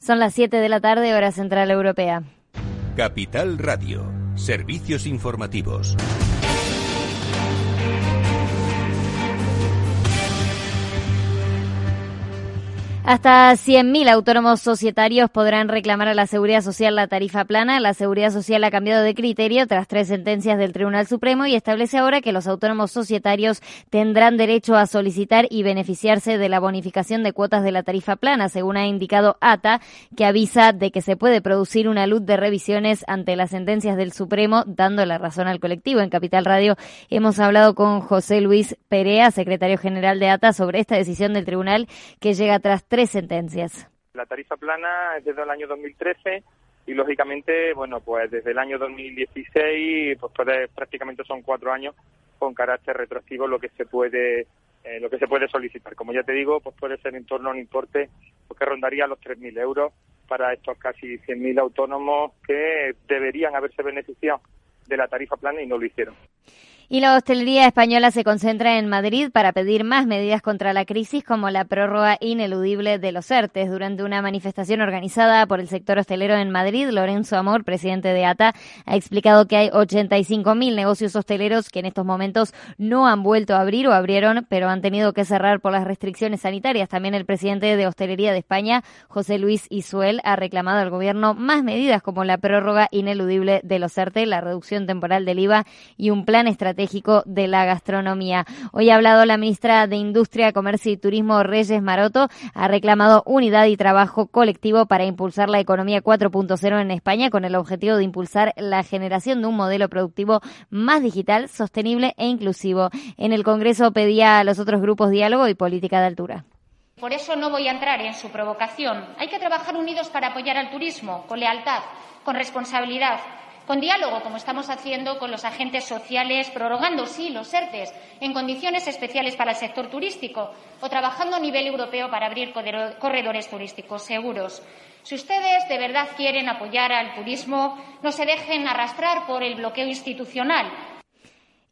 Son las 7 de la tarde, hora central europea. Capital Radio, servicios informativos. Hasta 100.000 autónomos societarios podrán reclamar a la Seguridad Social la tarifa plana. La Seguridad Social ha cambiado de criterio tras tres sentencias del Tribunal Supremo y establece ahora que los autónomos societarios tendrán derecho a solicitar y beneficiarse de la bonificación de cuotas de la tarifa plana, según ha indicado ATA, que avisa de que se puede producir una luz de revisiones ante las sentencias del Supremo, dando la razón al colectivo. En Capital Radio hemos hablado con José Luis Perea, secretario general de ATA, sobre esta decisión del tribunal que llega tras tres sentencias. La tarifa plana es desde el año 2013 y lógicamente, bueno, pues desde el año 2016, pues, pues prácticamente son cuatro años con carácter retroactivo lo que se puede eh, lo que se puede solicitar. Como ya te digo, pues puede ser en torno a un importe pues, que rondaría los 3.000 euros para estos casi 100.000 autónomos que deberían haberse beneficiado de la tarifa plana y no lo hicieron. Y la hostelería española se concentra en Madrid para pedir más medidas contra la crisis, como la prórroga ineludible de los ERTES. Durante una manifestación organizada por el sector hostelero en Madrid, Lorenzo Amor, presidente de ATA, ha explicado que hay 85.000 negocios hosteleros que en estos momentos no han vuelto a abrir o abrieron, pero han tenido que cerrar por las restricciones sanitarias. También el presidente de Hostelería de España, José Luis Isuel, ha reclamado al gobierno más medidas como la prórroga ineludible de los ERTE, la reducción temporal del IVA y un plan estratégico de la gastronomía. Hoy ha hablado la ministra de Industria, Comercio y Turismo, Reyes Maroto, ha reclamado unidad y trabajo colectivo para impulsar la economía 4.0 en España con el objetivo de impulsar la generación de un modelo productivo más digital, sostenible e inclusivo. En el Congreso pedía a los otros grupos diálogo y política de altura. Por eso no voy a entrar en su provocación. Hay que trabajar unidos para apoyar al turismo, con lealtad, con responsabilidad, con diálogo, como estamos haciendo con los agentes sociales, prorrogando, sí, los ERTES en condiciones especiales para el sector turístico o trabajando a nivel europeo para abrir corredores turísticos seguros. Si ustedes de verdad quieren apoyar al turismo, no se dejen arrastrar por el bloqueo institucional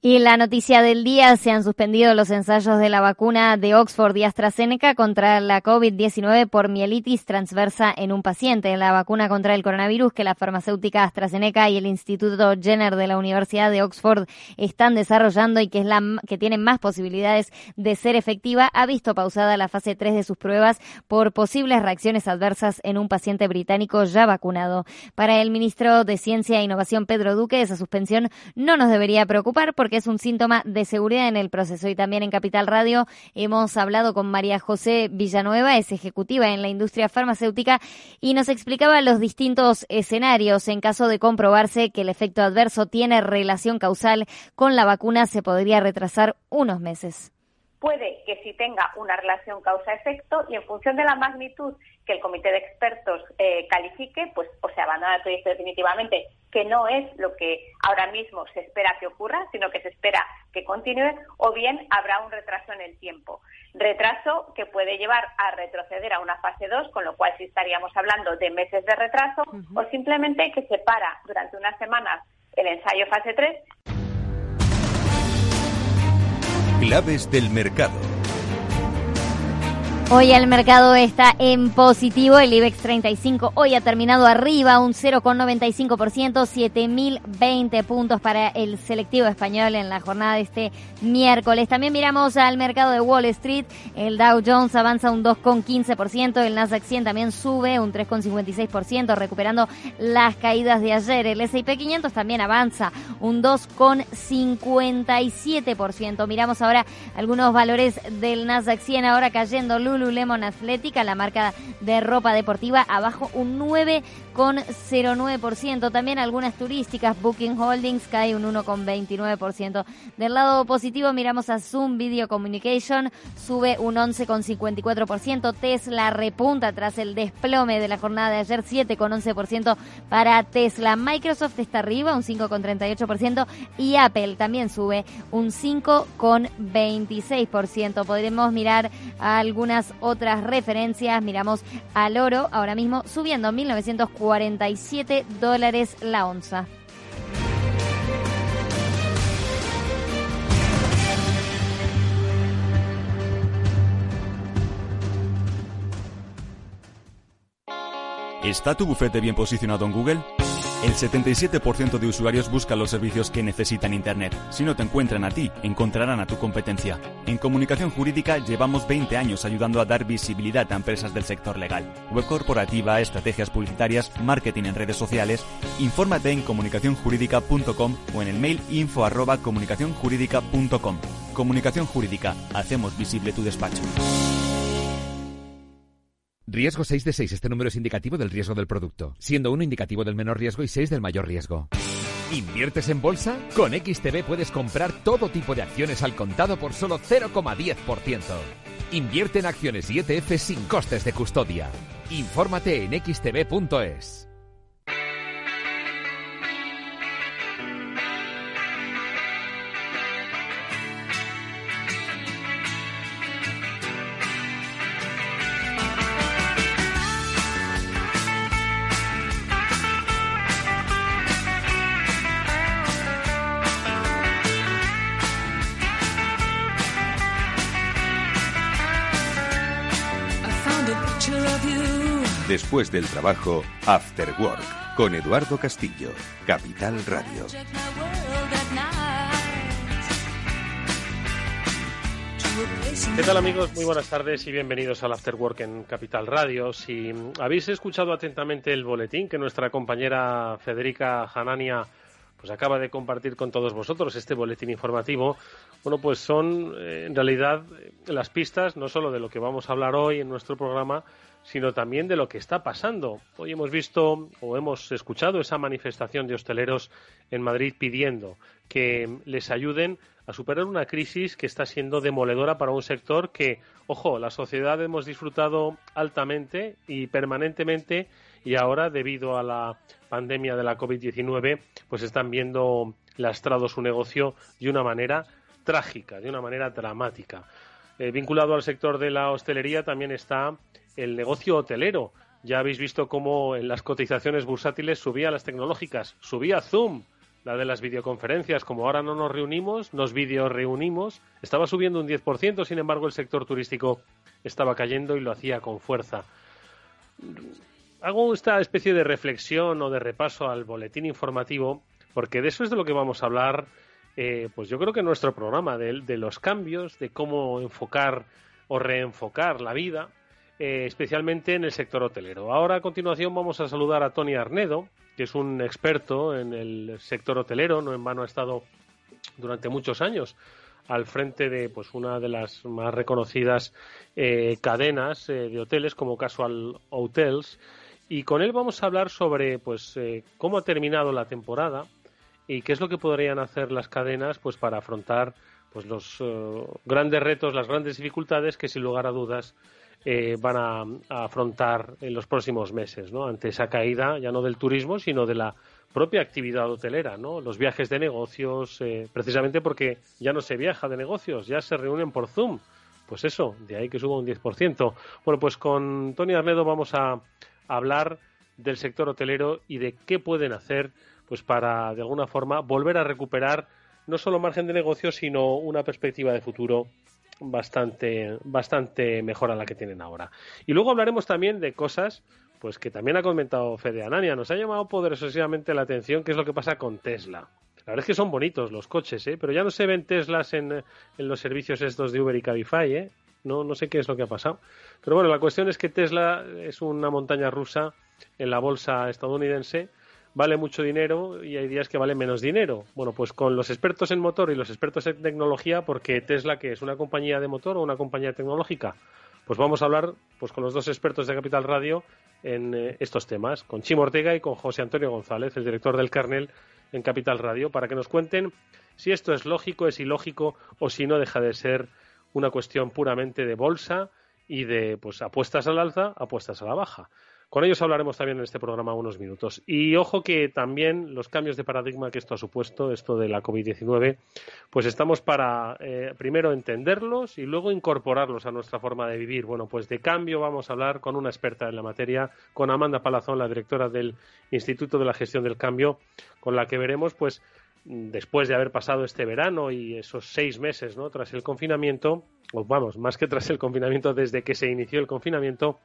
y la noticia del día, se han suspendido los ensayos de la vacuna de Oxford y AstraZeneca contra la COVID-19 por mielitis transversa en un paciente. La vacuna contra el coronavirus que la farmacéutica AstraZeneca y el Instituto Jenner de la Universidad de Oxford están desarrollando y que es la que tiene más posibilidades de ser efectiva, ha visto pausada la fase 3 de sus pruebas por posibles reacciones adversas en un paciente británico ya vacunado. Para el ministro de Ciencia e Innovación Pedro Duque, esa suspensión no nos debería preocupar porque es un síntoma de seguridad en el proceso. Y también en Capital Radio hemos hablado con María José Villanueva, es ejecutiva en la industria farmacéutica, y nos explicaba los distintos escenarios en caso de comprobarse que el efecto adverso tiene relación causal con la vacuna, se podría retrasar unos meses puede que sí tenga una relación causa-efecto y en función de la magnitud que el comité de expertos eh, califique, pues o se abandona el proyecto definitivamente, que no es lo que ahora mismo se espera que ocurra, sino que se espera que continúe, o bien habrá un retraso en el tiempo. Retraso que puede llevar a retroceder a una fase 2, con lo cual sí estaríamos hablando de meses de retraso, o simplemente que se para durante unas semanas el ensayo fase 3 Claves del mercado. Hoy el mercado está en positivo, el IBEX 35 hoy ha terminado arriba un 0,95%, 7.020 puntos para el selectivo español en la jornada de este miércoles. También miramos al mercado de Wall Street, el Dow Jones avanza un 2,15%, el Nasdaq 100 también sube un 3,56%, recuperando las caídas de ayer. El S&P 500 también avanza un 2,57%. Miramos ahora algunos valores del Nasdaq 100 ahora cayendo Lululemon Atlética, la marca de ropa deportiva, abajo un 9,09%. También algunas turísticas, Booking Holdings cae un 1,29%. Del lado positivo miramos a Zoom Video Communication, sube un 11,54%. Tesla repunta tras el desplome de la jornada de ayer, 7,11% para Tesla. Microsoft está arriba, un 5,38%. Y Apple también sube un 5,26%. Podremos mirar algunas otras referencias. Miramos al oro ahora mismo subiendo 1.947 dólares la onza. ¿Está tu bufete bien posicionado en Google? El 77% de usuarios buscan los servicios que necesitan Internet. Si no te encuentran a ti, encontrarán a tu competencia. En comunicación jurídica llevamos 20 años ayudando a dar visibilidad a empresas del sector legal. Web corporativa, estrategias publicitarias, marketing en redes sociales. Infórmate en comunicacionjurídica.com o en el mail info arroba comunicacionjurídica.com. Comunicación Jurídica. Hacemos visible tu despacho. Riesgo 6 de 6. Este número es indicativo del riesgo del producto, siendo 1 indicativo del menor riesgo y 6 del mayor riesgo. ¿Inviertes en bolsa? Con XTB puedes comprar todo tipo de acciones al contado por solo 0,10%. Invierte en acciones y ETF sin costes de custodia. Infórmate en xtb.es. Después del trabajo, After Work, con Eduardo Castillo, Capital Radio. ¿Qué tal amigos? Muy buenas tardes y bienvenidos al After Work en Capital Radio. Si habéis escuchado atentamente el boletín que nuestra compañera Federica Hanania pues acaba de compartir con todos vosotros este boletín informativo, bueno, pues son eh, en realidad las pistas no solo de lo que vamos a hablar hoy en nuestro programa, sino también de lo que está pasando. Hoy hemos visto o hemos escuchado esa manifestación de hosteleros en Madrid pidiendo que les ayuden a superar una crisis que está siendo demoledora para un sector que, ojo, la sociedad hemos disfrutado altamente y permanentemente y ahora, debido a la pandemia de la COVID-19, pues están viendo lastrado su negocio de una manera trágica, de una manera dramática. Eh, vinculado al sector de la hostelería también está el negocio hotelero. Ya habéis visto cómo en las cotizaciones bursátiles subía las tecnológicas, subía Zoom, la de las videoconferencias, como ahora no nos reunimos, nos video reunimos, estaba subiendo un 10%, sin embargo el sector turístico estaba cayendo y lo hacía con fuerza. Hago esta especie de reflexión o de repaso al boletín informativo, porque de eso es de lo que vamos a hablar, eh, pues yo creo que en nuestro programa, de, de los cambios, de cómo enfocar o reenfocar la vida, eh, especialmente en el sector hotelero. Ahora a continuación vamos a saludar a Tony Arnedo, que es un experto en el sector hotelero, no en vano ha estado durante muchos años al frente de pues una de las más reconocidas eh, cadenas eh, de hoteles como Casual Hotels y con él vamos a hablar sobre pues cómo ha terminado la temporada y qué es lo que podrían hacer las cadenas pues para afrontar pues los grandes retos, las grandes dificultades que sin lugar a dudas eh, van a, afrontar en los próximos meses, ¿no? Ante esa caída ya no del turismo, sino de la propia actividad hotelera, ¿no? Los viajes de negocios, eh, precisamente porque ya no se viaja de negocios, ya se reúnen por Zoom. Pues eso, de ahí que suba un 10%. Bueno, pues con Tony Arnedo vamos a hablar del sector hotelero y de qué pueden hacer pues para de alguna forma volver a recuperar no solo margen de negocio, sino una perspectiva de futuro bastante, bastante mejor a la que tienen ahora. Y luego hablaremos también de cosas pues que también ha comentado Fede Anania. Nos ha llamado poderosamente la atención qué es lo que pasa con Tesla. La verdad es que son bonitos los coches, ¿eh? pero ya no se ven Teslas en, en los servicios estos de Uber y Cabify. ¿eh? No, no sé qué es lo que ha pasado. Pero bueno, la cuestión es que Tesla es una montaña rusa en la bolsa estadounidense vale mucho dinero y hay días que vale menos dinero. Bueno, pues con los expertos en motor y los expertos en tecnología, porque Tesla, que es una compañía de motor o una compañía tecnológica, pues vamos a hablar pues con los dos expertos de Capital Radio en eh, estos temas, con Chimo Ortega y con José Antonio González, el director del Carnel en Capital Radio, para que nos cuenten si esto es lógico, es ilógico o si no deja de ser una cuestión puramente de bolsa y de pues apuestas al alza, apuestas a la baja. Con ellos hablaremos también en este programa unos minutos. Y ojo que también los cambios de paradigma que esto ha supuesto, esto de la COVID-19, pues estamos para eh, primero entenderlos y luego incorporarlos a nuestra forma de vivir. Bueno, pues de cambio vamos a hablar con una experta en la materia, con Amanda Palazón, la directora del Instituto de la Gestión del Cambio, con la que veremos, pues, después de haber pasado este verano y esos seis meses, ¿no? Tras el confinamiento, o vamos, más que tras el confinamiento, desde que se inició el confinamiento,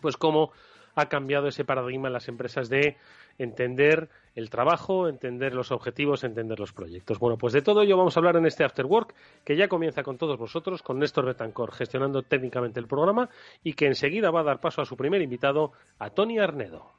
pues cómo ha cambiado ese paradigma en las empresas de entender el trabajo, entender los objetivos, entender los proyectos. Bueno, pues de todo ello vamos a hablar en este After Work, que ya comienza con todos vosotros, con Néstor Betancor gestionando técnicamente el programa y que enseguida va a dar paso a su primer invitado, a Tony Arnedo.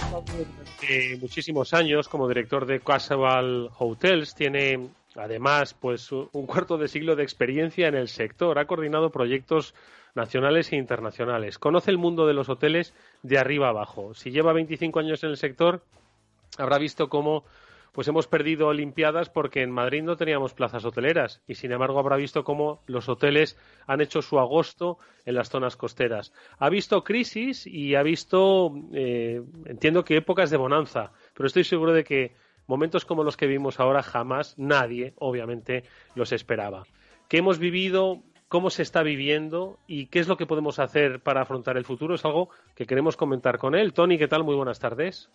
Durante muchísimos años como director de Casual Hotels. Tiene además pues un cuarto de siglo de experiencia en el sector. Ha coordinado proyectos nacionales e internacionales. Conoce el mundo de los hoteles de arriba abajo. Si lleva 25 años en el sector, habrá visto cómo pues hemos perdido Olimpiadas porque en Madrid no teníamos plazas hoteleras y sin embargo habrá visto cómo los hoteles han hecho su agosto en las zonas costeras. Ha visto crisis y ha visto, eh, entiendo que épocas de bonanza, pero estoy seguro de que momentos como los que vimos ahora jamás nadie, obviamente, los esperaba. ¿Qué hemos vivido? ¿Cómo se está viviendo? ¿Y qué es lo que podemos hacer para afrontar el futuro? Es algo que queremos comentar con él. Tony, ¿qué tal? Muy buenas tardes.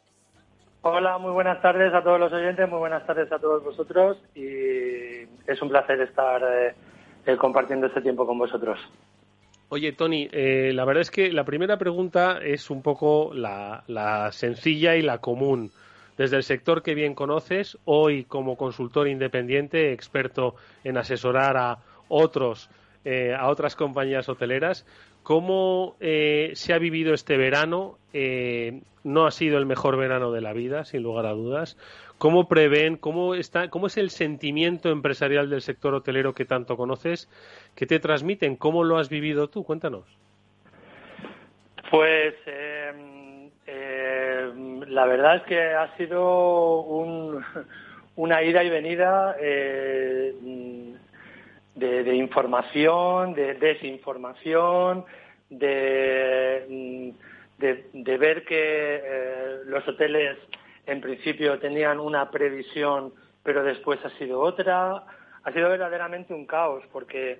Hola, muy buenas tardes a todos los oyentes, muy buenas tardes a todos vosotros y es un placer estar eh, eh, compartiendo este tiempo con vosotros. Oye, Tony, eh, la verdad es que la primera pregunta es un poco la, la, sencilla y la común. Desde el sector que bien conoces, hoy como consultor independiente, experto en asesorar a otros, a otras compañías hoteleras, ¿Cómo eh, se ha vivido este verano? Eh, no ha sido el mejor verano de la vida, sin lugar a dudas. ¿Cómo prevén, cómo, está, cómo es el sentimiento empresarial del sector hotelero que tanto conoces? ¿Qué te transmiten? ¿Cómo lo has vivido tú? Cuéntanos. Pues em, em, la verdad es que ha sido una ida y venida de, información, de desinformación, de, mm, de, ver que eh, los hoteles en principio tenían una previsión, pero después ha sido otra. Ha sido verdaderamente un caos, porque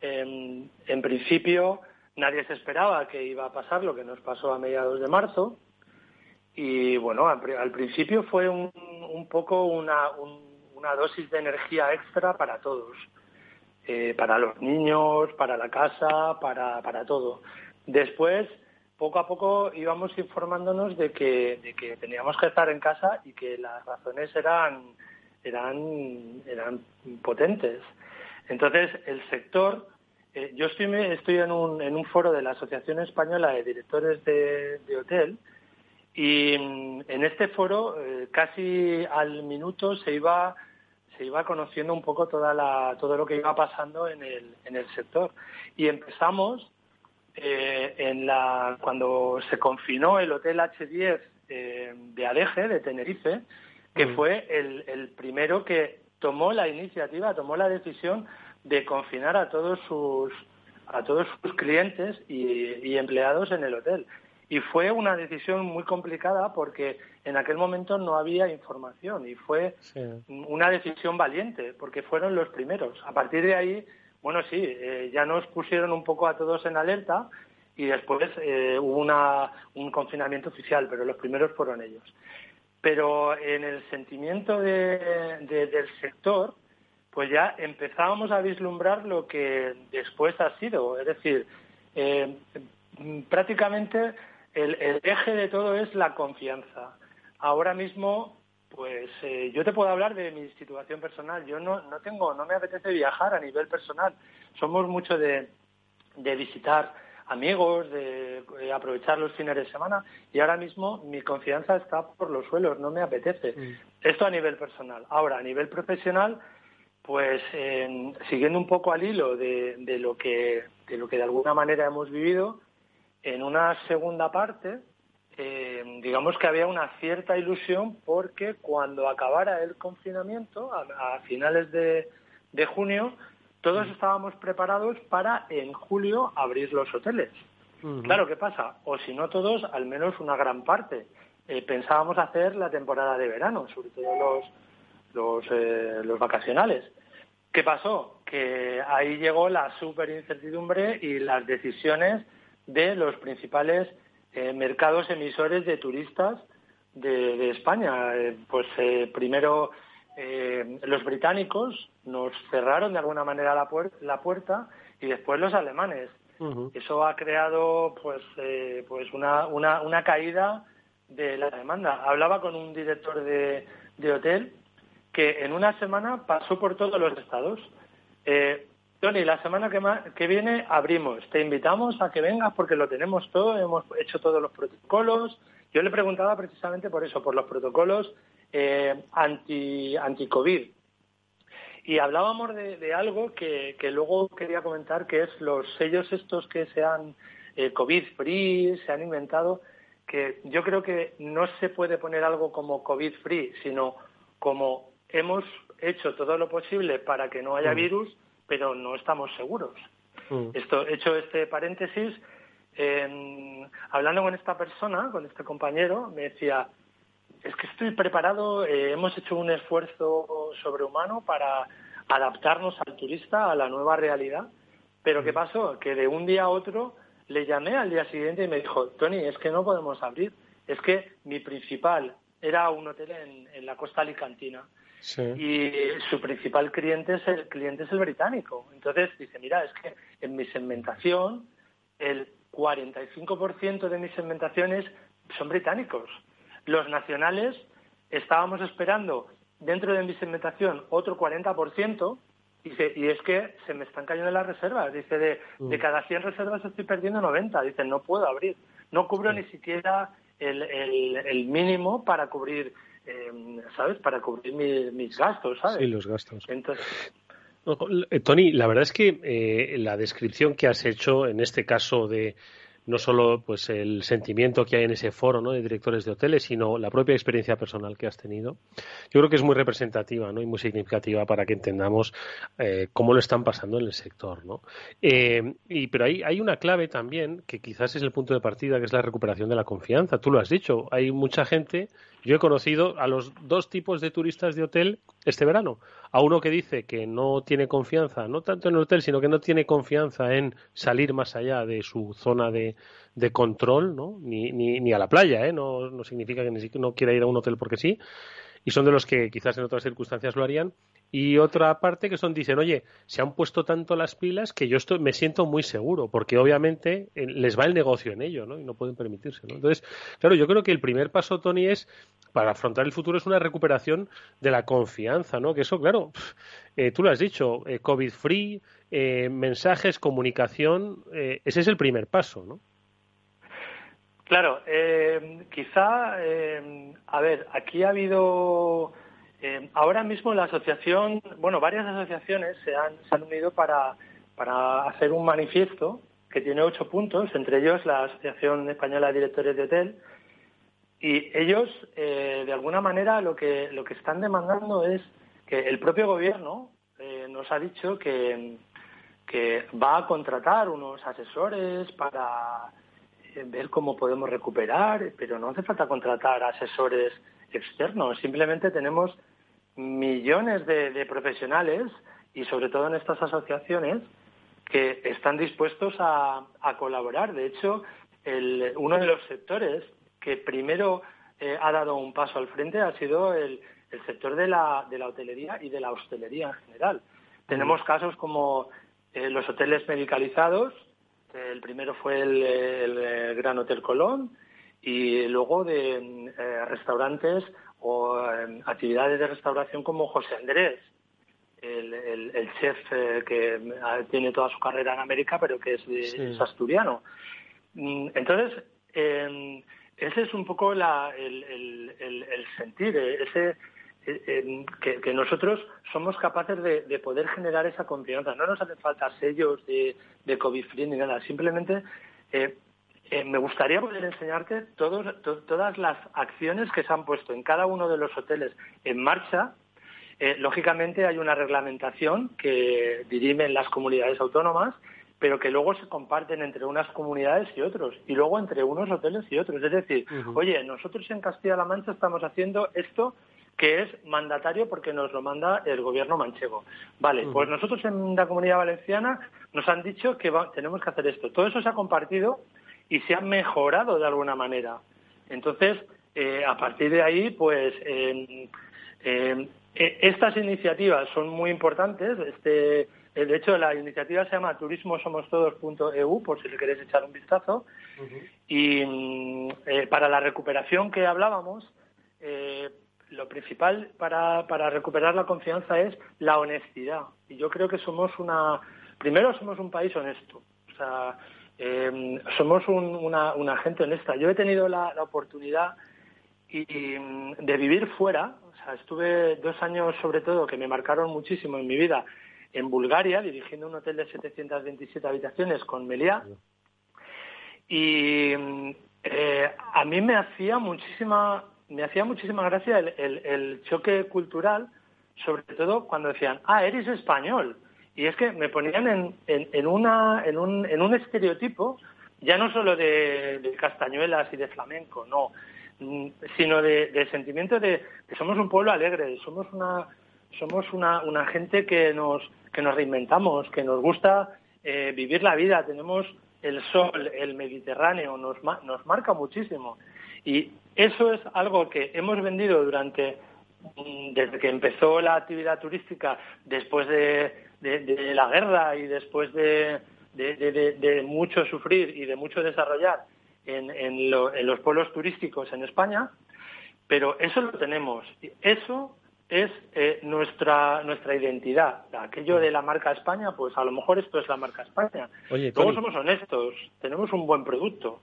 en principio nadie se esperaba que iba a pasar lo que nos pasó a mediados de marzo. Y bueno, al, principio fue un, un poco una, una dosis de energía extra para todos. Eh, para los niños, para la casa, para, para todo. Después, poco a poco íbamos informándonos de que, de que teníamos que estar en casa y que las razones eran, eran, eran potentes. Entonces, el sector, eh, yo estoy, estoy en, un, en un foro de la Asociación Española de Directores de, Hotel y mm, en este foro eh, casi al minuto se iba se iba conociendo un poco toda la, todo lo que iba pasando en el, en el sector. Y empezamos eh, en la, cuando se confinó el Hotel H10 eh, de Adeje, de Tenerife, que mm. fue el, el, primero que tomó la iniciativa, tomó la decisión de confinar a todos sus, a todos sus clientes y, y empleados en el hotel. Y fue una decisión muy complicada porque en aquel momento no había información y fue una decisión valiente porque fueron los primeros. A partir de ahí, bueno, sí, eh, ya nos pusieron un poco a todos en alerta y después eh, hubo una, un confinamiento oficial, pero los primeros fueron ellos. Pero en el sentimiento del sector, pues ya empezábamos a vislumbrar lo que después ha sido. Es decir, eh, prácticamente el, eje de todo es la confianza. Ahora mismo, pues eh, yo te puedo hablar de mi situación personal. Yo no, no tengo, no me apetece viajar a nivel personal. Somos mucho de, de visitar amigos, de, eh, aprovechar los fines de semana y ahora mismo mi confianza está por los suelos, no me apetece. Mm. Esto a nivel personal. Ahora, a nivel profesional, pues siguiendo un poco al hilo de, de, lo que, de lo que de alguna manera hemos vivido, en una segunda parte, eh, digamos que había una cierta ilusión porque cuando acabara el confinamiento, a, finales de, junio, todos mm. estábamos preparados para en julio abrir los hoteles. Claro, ¿qué pasa? O si no todos, al menos una gran parte. Eh, pensábamos hacer la temporada de verano, sobre todo los, los, eh, los vacacionales. ¿Qué pasó? Que ahí llegó la super incertidumbre y las decisiones de los principales eh, mercados emisores de turistas de, España. Eh, pues eh, primero los británicos nos cerraron de alguna manera la, la puerta y después los alemanes. Eso ha creado pues, pues una, una, una caída de la demanda. Hablaba con un director de, de hotel que en una semana pasó por todos los estados. Tony, la semana que, que viene abrimos. Te invitamos a que vengas porque lo tenemos todo, hemos hecho todos los protocolos. Yo le preguntaba precisamente por eso, por los protocolos eh, anti, anti-COVID. Y hablábamos de, algo que, luego quería comentar, que es los sellos estos que se han eh, COVID-free, se han inventado, que yo creo que no se puede poner algo como COVID-free, sino como hemos hecho todo lo posible para que no haya virus, pero no estamos seguros. Mm. Esto, hecho este paréntesis, hablando con esta persona, con este compañero, me decía, es que estoy preparado, eh, hemos hecho un esfuerzo sobrehumano para adaptarnos al turista a la nueva realidad, pero ¿qué mm. pasó? Que de un día a otro le llamé al día siguiente y me dijo, Tony, es que no podemos abrir, es que mi principal era un hotel en la costa alicantina y su principal cliente es el cliente es el británico. Entonces dice, mira, es que en mi segmentación el 45% de mis segmentaciones son británicos. Los nacionales estábamos esperando dentro de mi segmentación otro 40%, Dice, y es que se me están cayendo las reservas. Dice, de, de mm. cada 100 reservas estoy perdiendo 90. Dice, no puedo abrir. No cubro ni siquiera el, el, mínimo para cubrir eh, ¿sabes? Para cubrir mis gastos, ¿sabes? Sí, los gastos. Entonces... Eh, Tony, la verdad es que eh, la descripción que has hecho en este caso de no solo pues el sentimiento que hay en ese foro ¿no? de directores de hoteles, sino la propia experiencia personal que has tenido. Yo creo que es muy representativa ¿no? y muy significativa para que entendamos eh, cómo lo están pasando en el sector. ¿no? Eh, y, pero hay, hay una clave también que quizás es el punto de partida, que es la recuperación de la confianza. Tú lo has dicho, hay mucha gente yo he conocido a los dos tipos de turistas de hotel este verano. A uno que dice que no tiene confianza, no tanto en el hotel, sino que no tiene confianza en salir más allá de su zona de, control, ¿no? Ni, ni, ni, a la playa, ¿eh? No, no significa que ni no quiera ir a un hotel porque sí. Y son de los que quizás en otras circunstancias lo harían y otra parte que son dicen, oye, se han puesto tanto las pilas que yo estoy, me siento muy seguro, porque obviamente eh, les va el negocio en ello, ¿no? Y no pueden permitirse. Entonces, claro, yo creo que el primer paso, Tony, es para afrontar el futuro es una recuperación de la confianza, ¿no? Que eso, claro, eh, tú lo has dicho, eh, COVID-free, mensajes, comunicación, ese es el primer paso, ¿no? Claro, quizá, a ver, aquí ha habido eh, ahora mismo la asociación, bueno, varias asociaciones se han, unido para, hacer un manifiesto que tiene ocho puntos, entre ellos la Asociación Española de Directores de Hotel, y ellos, eh, de alguna manera, lo que, lo que están demandando es que el propio gobierno eh, nos ha dicho que, que va a contratar unos asesores para ver cómo podemos recuperar, pero no hace falta contratar asesores externos, simplemente tenemos millones de, profesionales y sobre todo en estas asociaciones que están dispuestos a, colaborar. De hecho, uno de los sectores que primero eh, ha dado un paso al frente ha sido el, sector de la, de la, hotelería y de la hostelería en general. Tenemos casos como eh, los hoteles medicalizados, el primero fue el, Gran Hotel Colón, y luego de eh, restaurantes o actividades de restauración como José Andrés, el, chef eh, que tiene toda su carrera en América, pero que es, asturiano. Mm, entonces, em, ese es un poco el, sentir, eh, ese em, que, nosotros somos capaces de, poder generar esa confianza. No nos hacen falta sellos de, de COVID-free ni nada, simplemente eh, eh, me gustaría poder enseñarte todas las acciones que se han puesto en cada uno de los hoteles en marcha. Eh, lógicamente hay una reglamentación que dirimen las comunidades autónomas, pero que luego se comparten entre unas comunidades y otros, y luego entre unos hoteles y otros. Es decir, oye, nosotros en Castilla-La Mancha estamos haciendo esto que es mandatario porque nos lo manda el gobierno manchego. Vale, pues nosotros en la comunidad valenciana nos han dicho que tenemos que hacer esto. Todo eso se ha compartido y se ha mejorado de alguna manera. Entonces, eh, a partir de ahí, pues eh, eh, estas iniciativas son muy importantes. Este, de hecho, la iniciativa se llama turismosomostodos.eu, por si le queréis echar un vistazo. Y mm, para la recuperación que hablábamos, lo principal para, para recuperar la confianza es la honestidad. Y yo creo que somos una. Primero, somos un país honesto. O sea, somos una, una, gente honesta. Yo he tenido la oportunidad y, de vivir fuera. O sea, estuve dos años sobre todo que me marcaron muchísimo en mi vida en Bulgaria, dirigiendo un hotel de 727 habitaciones con Meliá. Y eh, a mí me hacía muchísima, me hacía muchísima gracia el, choque cultural, sobre todo cuando decían, ah, eres español. Y es que me ponían en, en, una, en, un, en un estereotipo, ya no solo de, castañuelas y de flamenco, no, Mm, sino de, sentimiento de que somos un pueblo alegre, somos una somos una, una gente que nos que nos reinventamos, que nos gusta eh, vivir la vida, tenemos el sol, el Mediterráneo, nos, nos marca muchísimo. Y eso es algo que hemos vendido durante, mm, desde que empezó la actividad turística, después de, de la guerra y después de, de, mucho sufrir y de mucho desarrollar en, los pueblos turísticos en España, pero eso lo tenemos. Eso es eh, nuestra nuestra identidad. Aquello de la marca España, pues a lo mejor esto es la marca España. Oye, Luego somos honestos, tenemos un buen producto.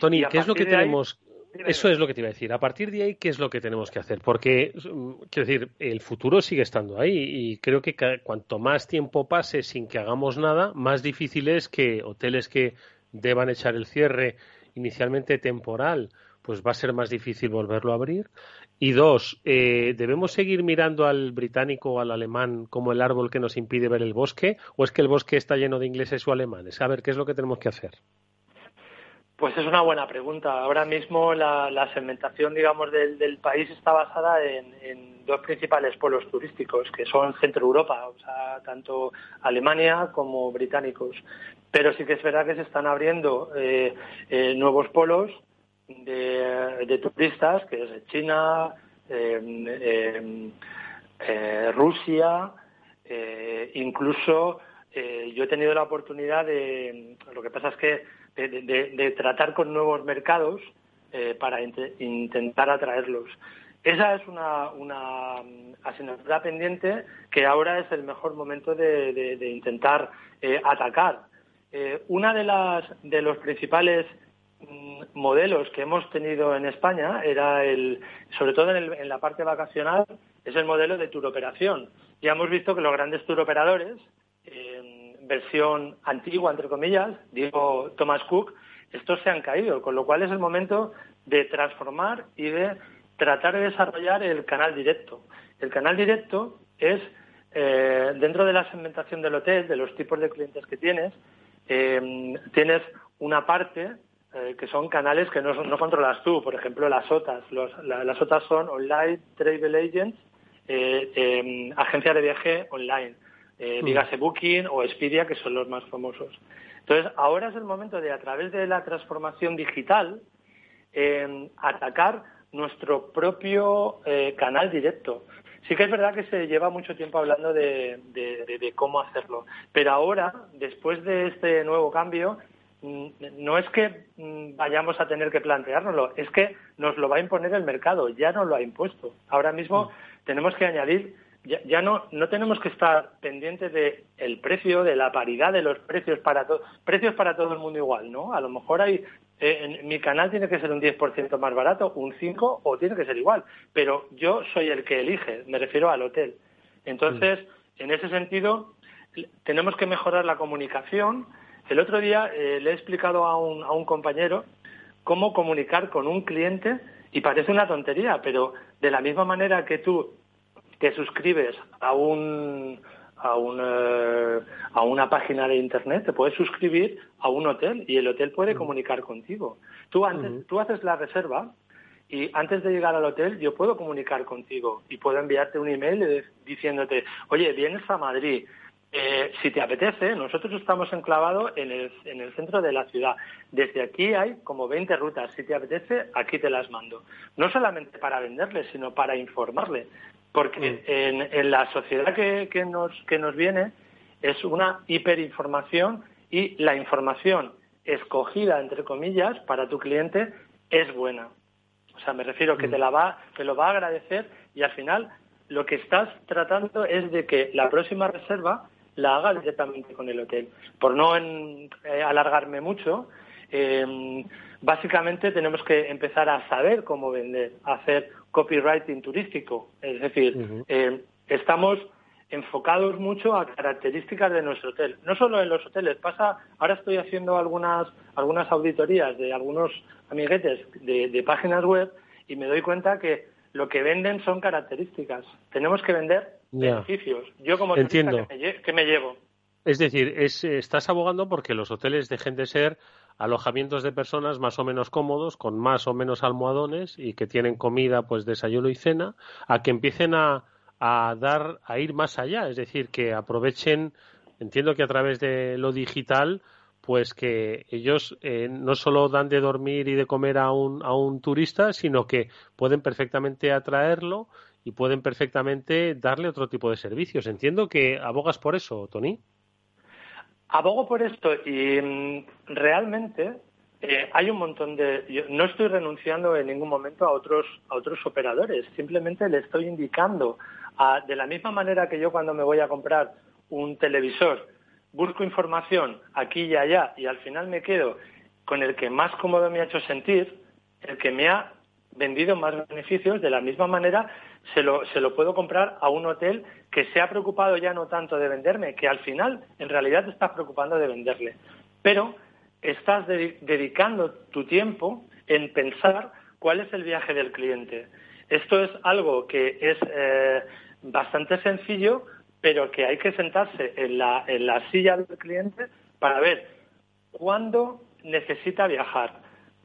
Tony, ¿qué es lo que tenemos? Eso es lo que te iba a decir. A partir de ahí, ¿qué es lo que tenemos que hacer? Porque, mm, quiero decir, el futuro sigue estando ahí y creo que cuanto más tiempo pase sin que hagamos nada, más difícil es que hoteles que deban echar el cierre inicialmente temporal, pues va a ser más difícil volverlo a abrir. Y dos, eh, ¿debemos seguir mirando al británico o al alemán como el árbol que nos impide ver el bosque? ¿O es que el bosque está lleno de ingleses o alemanes? A ver, ¿qué es lo que tenemos que hacer? Pues es una buena pregunta. Ahora mismo la, segmentación, digamos, del, país está basada en, dos principales pueblos turísticos, que son Centro Europa, o sea, tanto Alemania como británicos. Pero sí que es verdad que se están abriendo eh, eh, nuevos polos de, turistas, que es China, em, em, eh, Rusia, incluso yo he tenido la oportunidad de, lo que pasa es que de, tratar con nuevos mercados para intentar atraerlos. Esa es una, una, asignatura pendiente que ahora es el mejor momento de, intentar atacar. Eh, una de las de los principales mm, modelos que hemos tenido en España era el, sobre todo en, la parte vacacional, es el modelo de turoperación. Ya hemos visto que los grandes turoperadores, en versión antigua, entre comillas, digo Thomas Cook, estos se han caído, con lo cual es el momento de transformar y de tratar de desarrollar el canal directo. El canal directo es, eh, dentro de la segmentación del hotel, de los tipos de clientes que tienes, eh, tienes una parte eh, que son canales que no, no, controlas tú, por ejemplo las OTAs. las OTAs son Online Travel Agents, eh, em, agencia de viaje online, eh, mm. dígase Booking o Expedia, que son los más famosos. Entonces, ahora es el momento de, a través de la transformación digital, em, atacar nuestro propio canal directo. Sí que es verdad que se lleva mucho tiempo hablando de, cómo hacerlo, pero ahora, después de este nuevo cambio, mm, no es que mm, vayamos a tener que planteárnoslo, es que nos lo va a imponer el mercado, ya nos lo ha impuesto. Ahora mismo mm. tenemos que añadir, ya, no, no tenemos que estar pendientes del el precio, de la paridad de los precios para todos, precios para todo el mundo igual, ¿no? A lo mejor hay eh, en mi canal tiene que ser un 10% más barato, un 5% o tiene que ser igual. Pero yo soy el que elige, me refiero al hotel. Entonces, en ese sentido, tenemos que mejorar la comunicación. El otro día eh, le he explicado a un, a un compañero cómo comunicar con un cliente y parece una tontería, pero de la misma manera que tú te suscribes a un a una, a una página de internet, te puedes suscribir a un hotel y el hotel puede comunicar contigo. Tú, antes, tú haces la reserva y antes de llegar al hotel yo puedo comunicar contigo y puedo enviarte un email diciéndote, oye, vienes a Madrid, eh, si te apetece, nosotros estamos enclavados en el, en el centro de la ciudad. Desde aquí hay como 20 rutas. Si te apetece, aquí te las mando. No solamente para venderle, sino para informarle. Porque mm. en, en, la sociedad que, que, nos, que nos viene es una hiperinformación y la información escogida, entre comillas, para tu cliente es buena. O sea, me refiero que mm. te, la va, te lo va a agradecer y al final lo que estás tratando es de que la próxima reserva la haga directamente con el hotel. Por no eh, alargarme mucho, eh, básicamente tenemos que empezar a saber cómo vender, hacer copywriting turístico. Es decir, eh, estamos enfocados mucho a características de nuestro hotel. No solo en los hoteles, pasa, ahora estoy haciendo algunas, algunas auditorías de algunos amiguetes de páginas web y me doy cuenta que lo que venden son características. Tenemos que vender beneficios. Yo como Entiendo. que me, llevo. Es decir, estás abogando porque los hoteles dejen de ser alojamientos de personas más o menos cómodos, con más o menos almohadones y que tienen comida, pues desayuno y cena, a que empiecen a, a dar, a ir más allá. Es decir, que aprovechen, entiendo que a través de lo digital, pues que ellos eh, no solo dan de dormir y de comer a un, a un turista, sino que pueden perfectamente atraerlo y pueden perfectamente darle otro tipo de servicios. Entiendo que abogas por eso, Tony. Abogo por esto y mm, realmente eh, hay un montón de. no estoy renunciando en ningún momento a otros a otros operadores. Simplemente le estoy indicando de la misma manera que yo cuando me voy a comprar un televisor busco información aquí y allá y al final me quedo con el que más cómodo me ha hecho sentir, el que me ha vendido más beneficios, de la misma manera se lo, se lo puedo comprar a un hotel que se ha preocupado ya no tanto de venderme, que al final en realidad te estás preocupando de venderle, pero estás dedicando tu tiempo en pensar cuál es el viaje del cliente. Esto es algo que es eh, bastante sencillo, pero que hay que sentarse en la, en la silla del cliente para ver cuándo necesita viajar,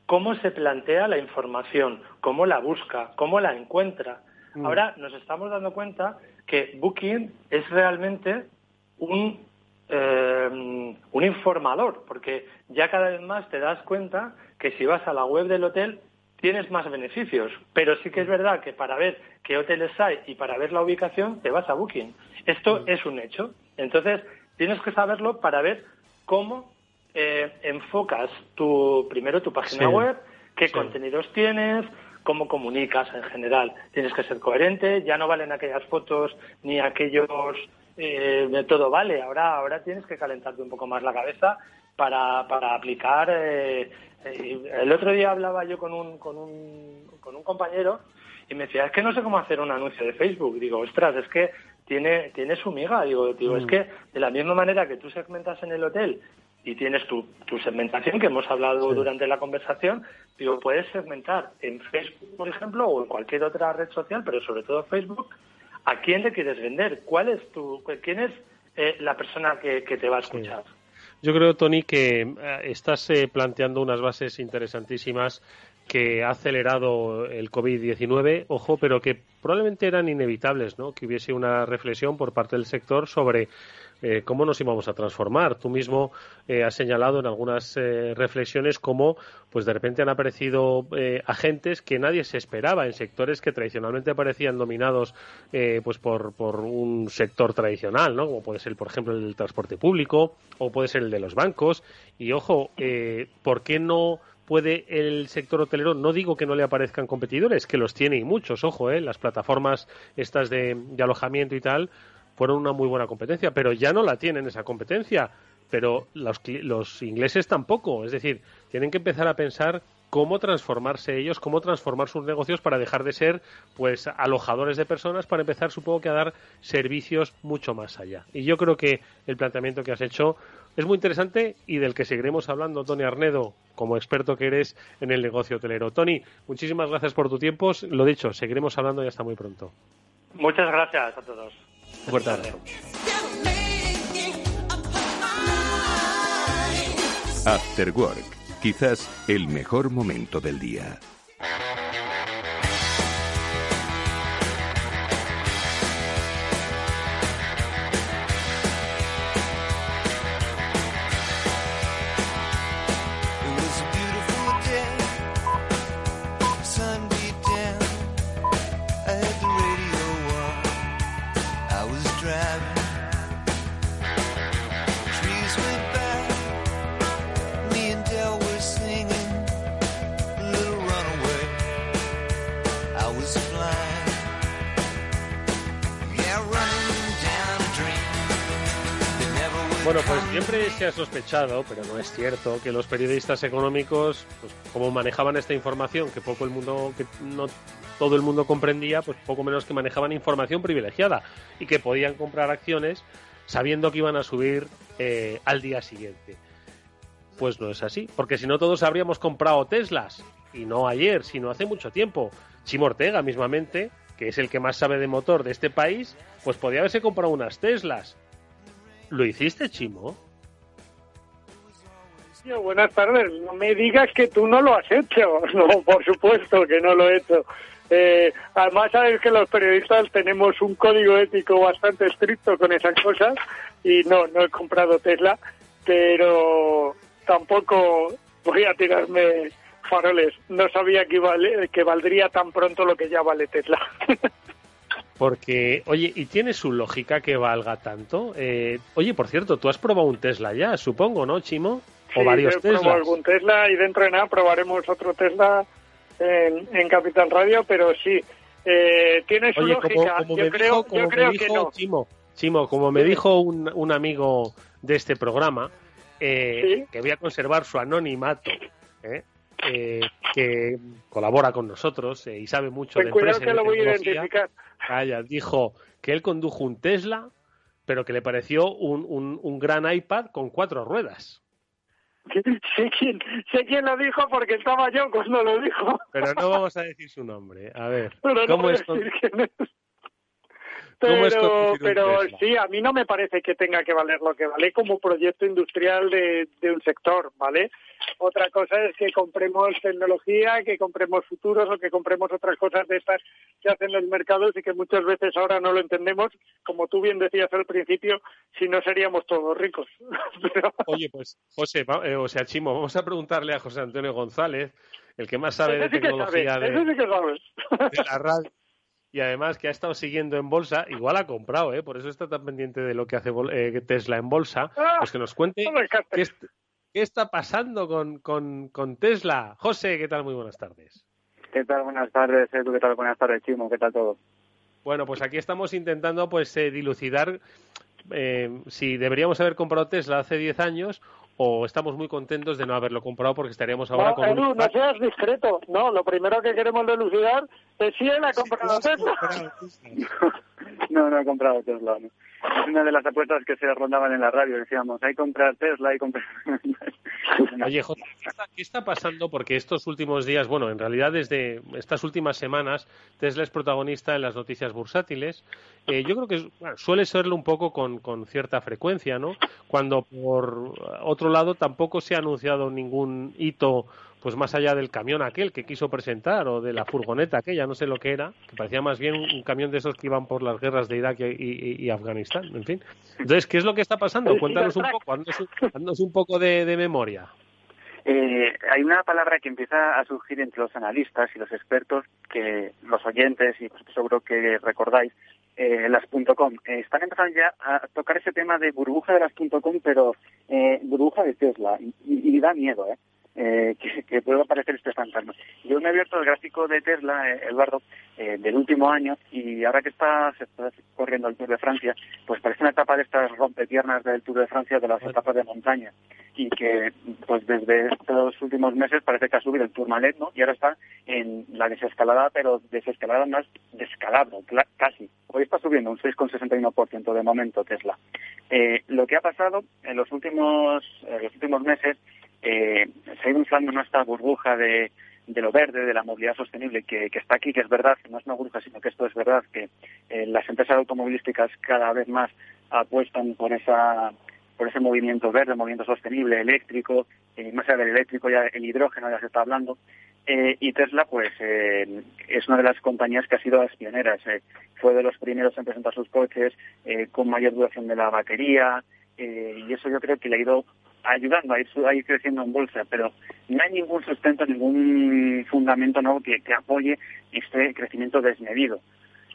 cómo se plantea la información, cómo la busca, cómo la encuentra. Mm. Ahora nos estamos dando cuenta que Booking es realmente un, eh, un informador, porque ya cada vez más te das cuenta que si vas a la web del hotel tienes más beneficios, pero sí que es verdad que para ver qué hoteles hay y para ver la ubicación te vas a Booking. Esto es un hecho. Entonces, tienes que saberlo para ver cómo eh, enfocas tu, primero tu página web, qué contenidos tienes, cómo comunicas en general. Tienes que ser coherente, ya no valen aquellas fotos ni aquellos eh, todo vale. Ahora, ahora tienes que calentarte un poco más la cabeza para, para aplicar. Eh, el otro día hablaba yo con un, con un, con un compañero y me decía, es que no sé cómo hacer un anuncio de Facebook. Digo, ostras, es que tiene, tiene su miga. Digo, digo es mm. que de la misma manera que tú segmentas en el hotel y tienes tu, tu segmentación que hemos hablado durante la conversación, digo, puedes segmentar en Facebook, por ejemplo, o en cualquier otra red social, pero sobre todo Facebook, a quién le quieres vender, cuál es tu, quién es eh, la persona que, que, te va a escuchar. Yo creo, Tony, que eh, estás eh, planteando unas bases interesantísimas que ha acelerado el COVID-19, ojo, pero que probablemente eran inevitables, ¿no? Que hubiese una reflexión por parte del sector sobre eh, cómo nos íbamos a transformar. Tú mismo eh, has señalado en algunas eh, reflexiones cómo, pues de repente han aparecido agentes que nadie se esperaba en sectores que tradicionalmente parecían dominados, pues por, por un sector tradicional, ¿no? Como puede ser, por ejemplo, el transporte público o puede ser el de los bancos. Y ojo, ¿por qué no puede el sector hotelero, no digo que no le aparezcan competidores, que los tiene y muchos, ojo, ¿eh? las plataformas estas de, alojamiento y tal fueron una muy buena competencia, pero ya no la tienen esa competencia, pero los, los ingleses tampoco, es decir, tienen que empezar a pensar cómo transformarse ellos, cómo transformar sus negocios para dejar de ser pues alojadores de personas para empezar supongo que a dar servicios mucho más allá. Y yo creo que el planteamiento que has hecho es muy interesante y del que seguiremos hablando, Tony Arnedo, como experto que eres en el negocio hotelero. Tony, muchísimas gracias por tu tiempo. Lo dicho, seguiremos hablando y hasta muy pronto. Muchas gracias a todos. Un fuerte abrazo. After Work, quizás el mejor momento del día. Se ha sospechado, pero no es cierto, que los periodistas económicos, pues, como manejaban esta información que poco el mundo, que no todo el mundo comprendía, pues poco menos que manejaban información privilegiada y que podían comprar acciones sabiendo que iban a subir eh, al día siguiente. Pues no es así, porque si no todos habríamos comprado Teslas, y no ayer, sino hace mucho tiempo. Chimo Ortega mismamente, que es el que más sabe de motor de este país, pues podía haberse comprado unas Teslas. ¿Lo hiciste, Chimo? Buenas tardes. No me digas que tú no lo has hecho. No, por supuesto que no lo he hecho. Eh, además, sabes que los periodistas tenemos un código ético bastante estricto con esas cosas y no, no he comprado Tesla, pero tampoco voy a tirarme faroles. No sabía que, vale, que valdría tan pronto lo que ya vale Tesla. Porque, oye, ¿y tiene su lógica que valga tanto? Eh, oye, por cierto, tú has probado un Tesla ya, supongo, ¿no, Chimo? O varios Teslas. algún Tesla y dentro de nada probaremos otro Tesla en, Capital Radio, pero sí, eh, tiene su lógica. yo creo, yo creo que no. Chimo, Chimo, como me dijo un, un amigo de este programa, eh, que voy a conservar su anonimato, ¿eh? Eh, que colabora con nosotros eh, y sabe mucho de empresas que lo voy a identificar. dijo que él condujo un Tesla, pero que le pareció un, un, gran iPad con cuatro ruedas. Sé quién, sé quién lo dijo porque estaba yo cuando lo dijo. Pero no vamos a decir su nombre. A ver, ¿cómo es? Pero, pero sí, a mí no me parece que tenga que valer lo que vale como proyecto industrial de, de un sector, ¿vale? Otra cosa es que compremos tecnología, que compremos futuros o que compremos otras cosas de estas que hacen los mercados y que muchas veces ahora no lo entendemos. Como tú bien decías al principio, si no seríamos todos ricos. Oye, pues José, eh, o sea, Chimo, vamos a preguntarle a José Antonio González, el que más sabe de tecnología de, de la radio y además que ha estado siguiendo en bolsa, igual ha comprado, ¿eh? por eso está tan pendiente de lo que hace eh, Tesla en bolsa, ah, pues que nos cuente qué, está pasando con, con, Tesla. José, ¿qué tal? Muy buenas tardes. ¿Qué tal? Buenas tardes, Edu. ¿Qué tal? Buenas tardes, Chimo. ¿Qué tal todo? Bueno, pues aquí estamos intentando pues eh, dilucidar eh, si deberíamos haber comprado Tesla hace 10 años o estamos muy contentos de no haberlo comprado porque estaríamos ahora con Edu, no seas discreto. No, lo primero que queremos delucidar es si él ha comprado Tesla. no, no he comprado Tesla. Es una de las apuestas que se rondaban en la radio. Decíamos, hay que comprar Tesla, hay comprar... Oye, Jota, ¿qué está pasando? Porque estos últimos días, bueno, en realidad desde estas últimas semanas, Tesla es protagonista en las noticias bursátiles. Eh, yo creo que suele serlo un poco con, con cierta frecuencia, ¿no? Cuando por otro lado tampoco se ha anunciado ningún hito pues más allá del camión aquel que quiso presentar o de la furgoneta aquella, no sé lo que era, que parecía más bien un, camión de esos que iban por las guerras de Irak y, Afganistán, en fin. Entonces, ¿qué es lo que está pasando? Cuéntanos un poco, haznos un, poco de, memoria. Eh, hay una palabra que empieza a surgir entre los analistas y los expertos, que los oyentes, y pues seguro que recordáis, eh, las .com. Eh, están empezando ya a tocar ese tema de burbuja de las .com, pero eh, burbuja de Tesla, y, y da miedo, ¿eh? Eh, que, que, puede aparecer este fantasma. Yo me he abierto el gráfico de Tesla, eh, Eduardo, eh, del último año y ahora que está, se está corriendo el Tour de Francia, pues parece una etapa de estas rompepiernas del Tour de Francia, de las etapas de montaña y que pues desde estos últimos meses parece que ha subido el Tourmalet, ¿no? Y ahora está en la desescalada, pero desescalada más descalabro, casi. Hoy está subiendo un 6,61% de momento Tesla. Eh, lo que ha pasado en los últimos, en los últimos meses eh, se ha ido inflando nuestra burbuja de, lo verde, de la movilidad sostenible que, está aquí, que es verdad, que no es una burbuja, sino que esto es verdad, que eh, las empresas automovilísticas cada vez más apuestan por esa por ese movimiento verde, movimiento sostenible, eléctrico, eh, más allá del eléctrico ya el hidrógeno ya se está hablando, eh, y Tesla pues eh, es una de las compañías que ha sido las pioneras, fue de los primeros en presentar sus coches con mayor duración de la batería, y eso yo creo que le ha ido ayudando a ir, creciendo en bolsa, pero no hay ningún sustento, ningún fundamento nuevo que, apoye este crecimiento desmedido.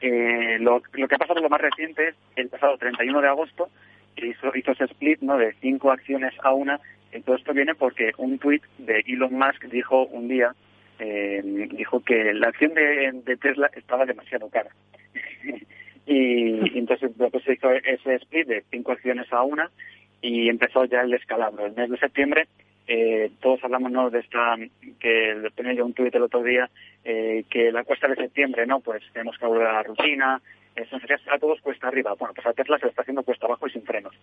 Eh, lo, que ha pasado lo más reciente es el pasado 31 de agosto hizo, hizo ese split ¿no? de cinco acciones a una. Y todo esto viene porque un tuit de Elon Musk dijo un día eh, dijo que la acción de, Tesla estaba demasiado cara. y, entonces se hizo ese split de cinco acciones a una y empezó ya el descalabro. El mes de septiembre eh, todos hablamos ¿no? de esta, que tenía yo un tuit el otro día, eh, que la cuesta de septiembre, ¿no? Pues tenemos que volver a la rutina, eso a todos cuesta arriba. Bueno, pues a Tesla se le está haciendo cuesta abajo y sin frenos.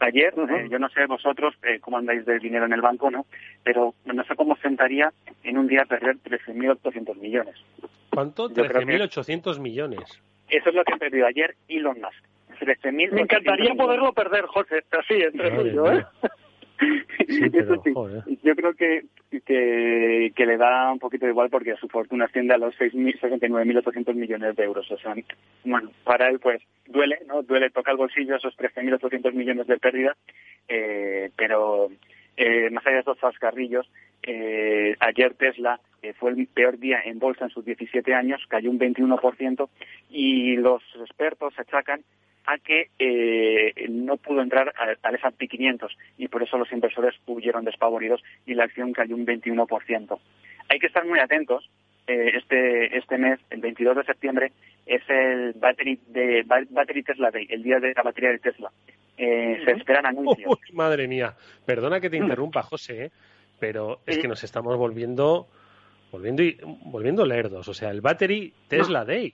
Ayer, eh, yo no sé vosotros eh, cómo andáis de dinero en el banco, ¿no? Pero no sé cómo sentaría en un día perder 13.800 millones. ¿Cuánto? 13.800 millones. Eso es lo que ha perdido ayer Elon Musk. 13.000. Me encantaría poderlo perder, José, así, entre tú ¿eh? Yo creo que, que, le da un poquito igual porque su fortuna asciende a los 69.800 millones de euros. O sea, bueno, para él pues duele, ¿no? Duele, toca el bolsillo esos 13.800 millones de pérdida, eh, pero eh, más allá de esos zascarrillos, eh, ayer Tesla eh, fue el peor día en bolsa en sus 17 años, cayó un 21% y los expertos achacan a que eh, no pudo entrar al S&P 500 y por eso los inversores huyeron despavoridos y la acción cayó un 21%. Hay que estar muy atentos. Eh, este este mes, el 22 de septiembre, es el battery de battery Tesla Day, el día de la batería de Tesla. Eh, se esperan anuncios. madre mía, perdona que te interrumpa, José, pero es que nos estamos volviendo volviendo volviendo lerdos. O sea, el battery Tesla Day.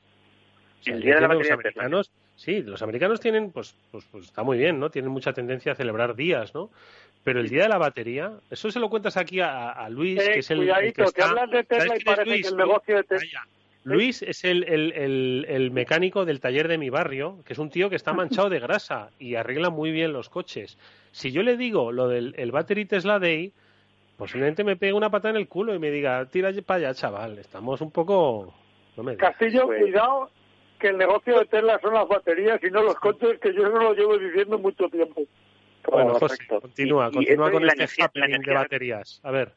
el día de la batería de americanos, Sí, los americanos tienen, pues, pues, pues, está muy bien, ¿no? Tienen mucha tendencia a celebrar días, ¿no? Pero el día de la batería, eso se lo cuentas aquí a, Luis, que es el, cuidadito, que, hablas de Tesla y parece que el negocio de Tesla... Luis es el, el, el, mecánico del taller de mi barrio, que es un tío que está manchado de grasa y arregla muy bien los coches. Si yo le digo lo del el Battery Tesla Day, posiblemente me pegue una pata en el culo y me diga, tira para allá, chaval, estamos un poco... Castillo, pues cuidado, que el negocio de Tesla son las baterías y no los coches, que yo no lo llevo diciendo mucho tiempo. Bueno, José, continúa, continúa con este happening de baterías. A ver.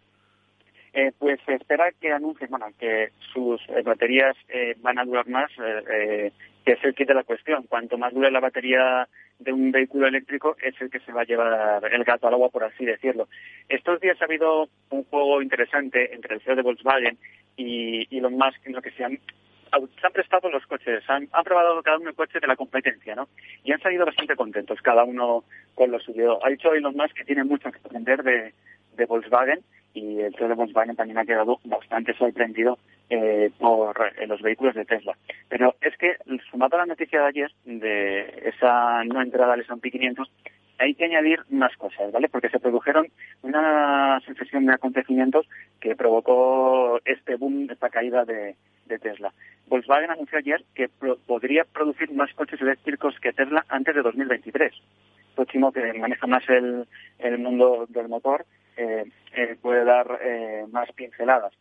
Eh, pues se espera que anuncien, bueno, que sus eh, baterías eh, van a durar más, que es el kit de la cuestión. Cuanto más dure la batería de un vehículo eléctrico, es el que se va a llevar el gato al agua, por así decirlo. Estos días ha habido un juego interesante entre el CEO de Volkswagen y Elon Musk en lo que se han se han prestado los coches, han, probado cada uno el coche de la competencia, ¿no? Y han salido bastante contentos, cada uno con lo suyo. Ha dicho Elon Musk que tiene mucho que aprender de, Volkswagen y el CEO de Volkswagen también ha quedado bastante sorprendido eh, por eh, los vehículos de Tesla. Pero es que, sumado a la noticia de ayer, de esa no entrada al S&P 500, hay que añadir más cosas, ¿vale? Porque se produjeron una sucesión de acontecimientos que provocó este boom, esta caída de, Tesla. Volkswagen anunció ayer que podría producir más coches eléctricos que Tesla antes de 2023. Próximo que maneja más el, mundo del motor eh, eh, puede dar eh, más pinceladas.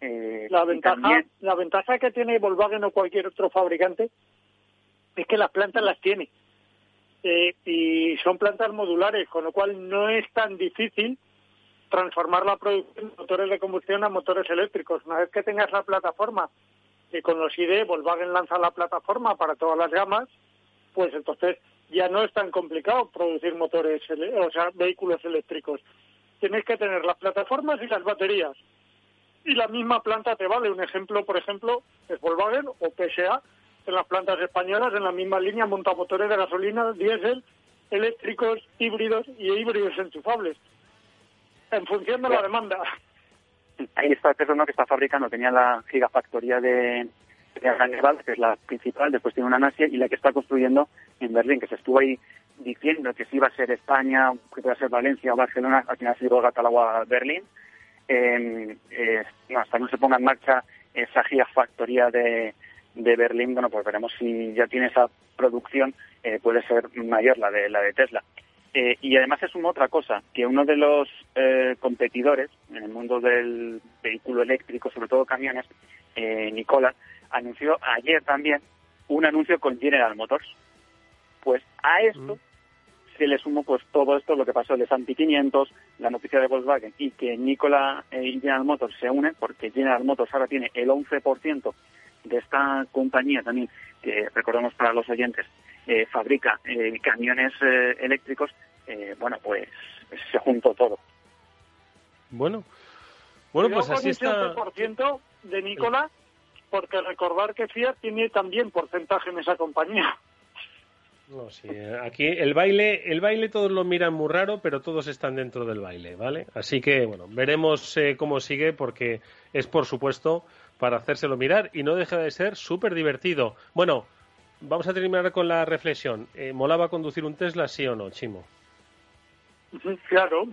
la ventaja, la ventaja que tiene Volkswagen o cualquier otro fabricante es que las plantas las tiene y son plantas modulares, con lo cual no es tan difícil transformar la producción de motores de combustión a motores eléctricos. Una vez que tengas la plataforma, y con los ID Volkswagen lanza la plataforma para todas las gamas, pues entonces ya no es tan complicado producir motores, o sea, vehículos eléctricos. Tienes que tener las plataformas y las baterías. Y la misma planta te vale. Un ejemplo, por ejemplo, es Volkswagen o PSA, en las plantas españolas, en la misma línea, monta motores de gasolina, diésel, eléctricos, híbridos y híbridos enchufables, en función de la demanda. Ahí está persona que está fabricando, tenía la gigafactoría de, de que es la principal, después tiene una en Asia, y la que está construyendo en Berlín, que se estuvo ahí diciendo que si iba a ser España, que iba a ser Valencia o Barcelona, al final ha sido Gatalagua Berlín. Eh, eh, hasta que no se ponga en marcha esa gigafactoría de, de Berlín, bueno, pues veremos si ya tiene esa producción, eh, puede ser mayor la de, la de Tesla. Eh, y además es una otra cosa, que uno de los eh, competidores en el mundo del vehículo eléctrico, sobre todo camiones, Nicola, anunció ayer también un anuncio con General Motors. Pues a esto mm. se le sumó pues todo esto, lo que pasó de Santi 500, la noticia de Volkswagen y que Nicola y General Motors se unen porque General Motors ahora tiene el 11% de esta compañía también, que recordamos para los oyentes, eh, fabrica eh, camiones eh, eléctricos, bueno, pues se juntó todo. Bueno, bueno, pues así está. ciento de Nicola, porque recordar que Fiat tiene también porcentaje en esa compañía. No, sí, eh, aquí el baile, el baile todos lo miran muy raro, pero todos están dentro del baile, ¿vale? Así que, bueno, veremos eh, cómo sigue porque es, por supuesto, para hacérselo mirar y no deja de ser súper divertido. Bueno, vamos a terminar con la reflexión. Eh, ¿Molaba conducir un Tesla, sí o no, Chimo? Claro,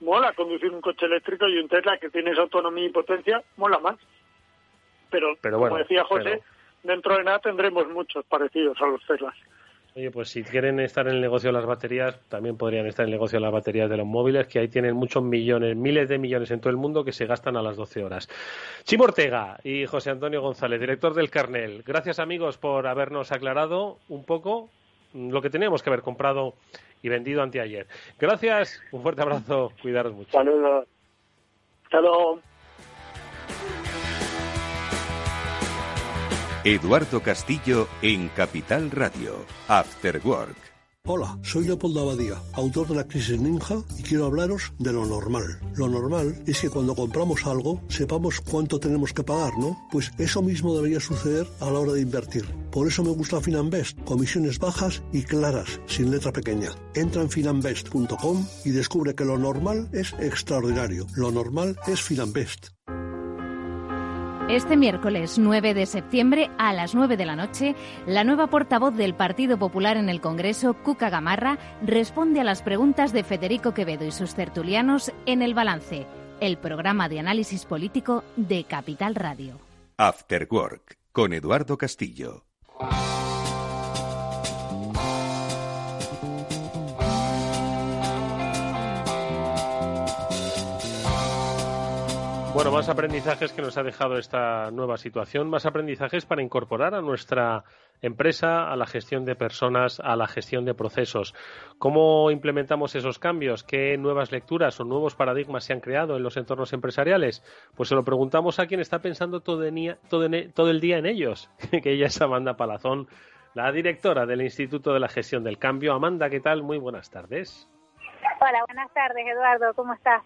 mola conducir un coche eléctrico y un Tesla que tiene esa autonomía y potencia, mola más. Pero, como decía José, dentro de nada tendremos muchos parecidos a los Teslas. Oye, pues si quieren estar en el negocio de las baterías, también podrían estar en el negocio de las baterías de los móviles, que ahí tienen muchos millones, miles de millones en todo el mundo que se gastan a las 12 horas. Chimo Ortega y José Antonio González, director del Carnel. Gracias, amigos, por habernos aclarado un poco lo que teníamos que haber comprado y vendido anteayer. Gracias, un fuerte abrazo, cuidaros mucho. Saludos. Saludos. Eduardo Castillo en Capital Radio, After Work. Hola, soy Leopoldo Abadía, autor de La Crisis Ninja, y quiero hablaros de lo normal. Lo normal es que cuando compramos algo sepamos cuánto tenemos que pagar, ¿no? Pues eso mismo debería suceder a la hora de invertir. Por eso me gusta Finanbest, comisiones bajas y claras, sin letra pequeña. Entra en finanbest.com y descubre que lo normal es extraordinario. Lo normal es Finanbest. Este miércoles 9 de septiembre a las 9 de la noche, la nueva portavoz del Partido Popular en el Congreso, Cuca Gamarra, responde a las preguntas de Federico Quevedo y sus tertulianos en El Balance, el programa de análisis político de Capital Radio. After Work, con Eduardo Castillo. Bueno, más aprendizajes que nos ha dejado esta nueva situación, más aprendizajes para incorporar a nuestra empresa a la gestión de personas, a la gestión de procesos. ¿Cómo implementamos esos cambios? ¿Qué nuevas lecturas o nuevos paradigmas se han creado en los entornos empresariales? Pues se lo preguntamos a quien está pensando todo, el día en ellos, que ella es Amanda Palazón, la directora del Instituto de la Gestión del Cambio. Amanda, ¿qué tal? Muy buenas tardes. Hola, buenas tardes, Eduardo. ¿Cómo estás?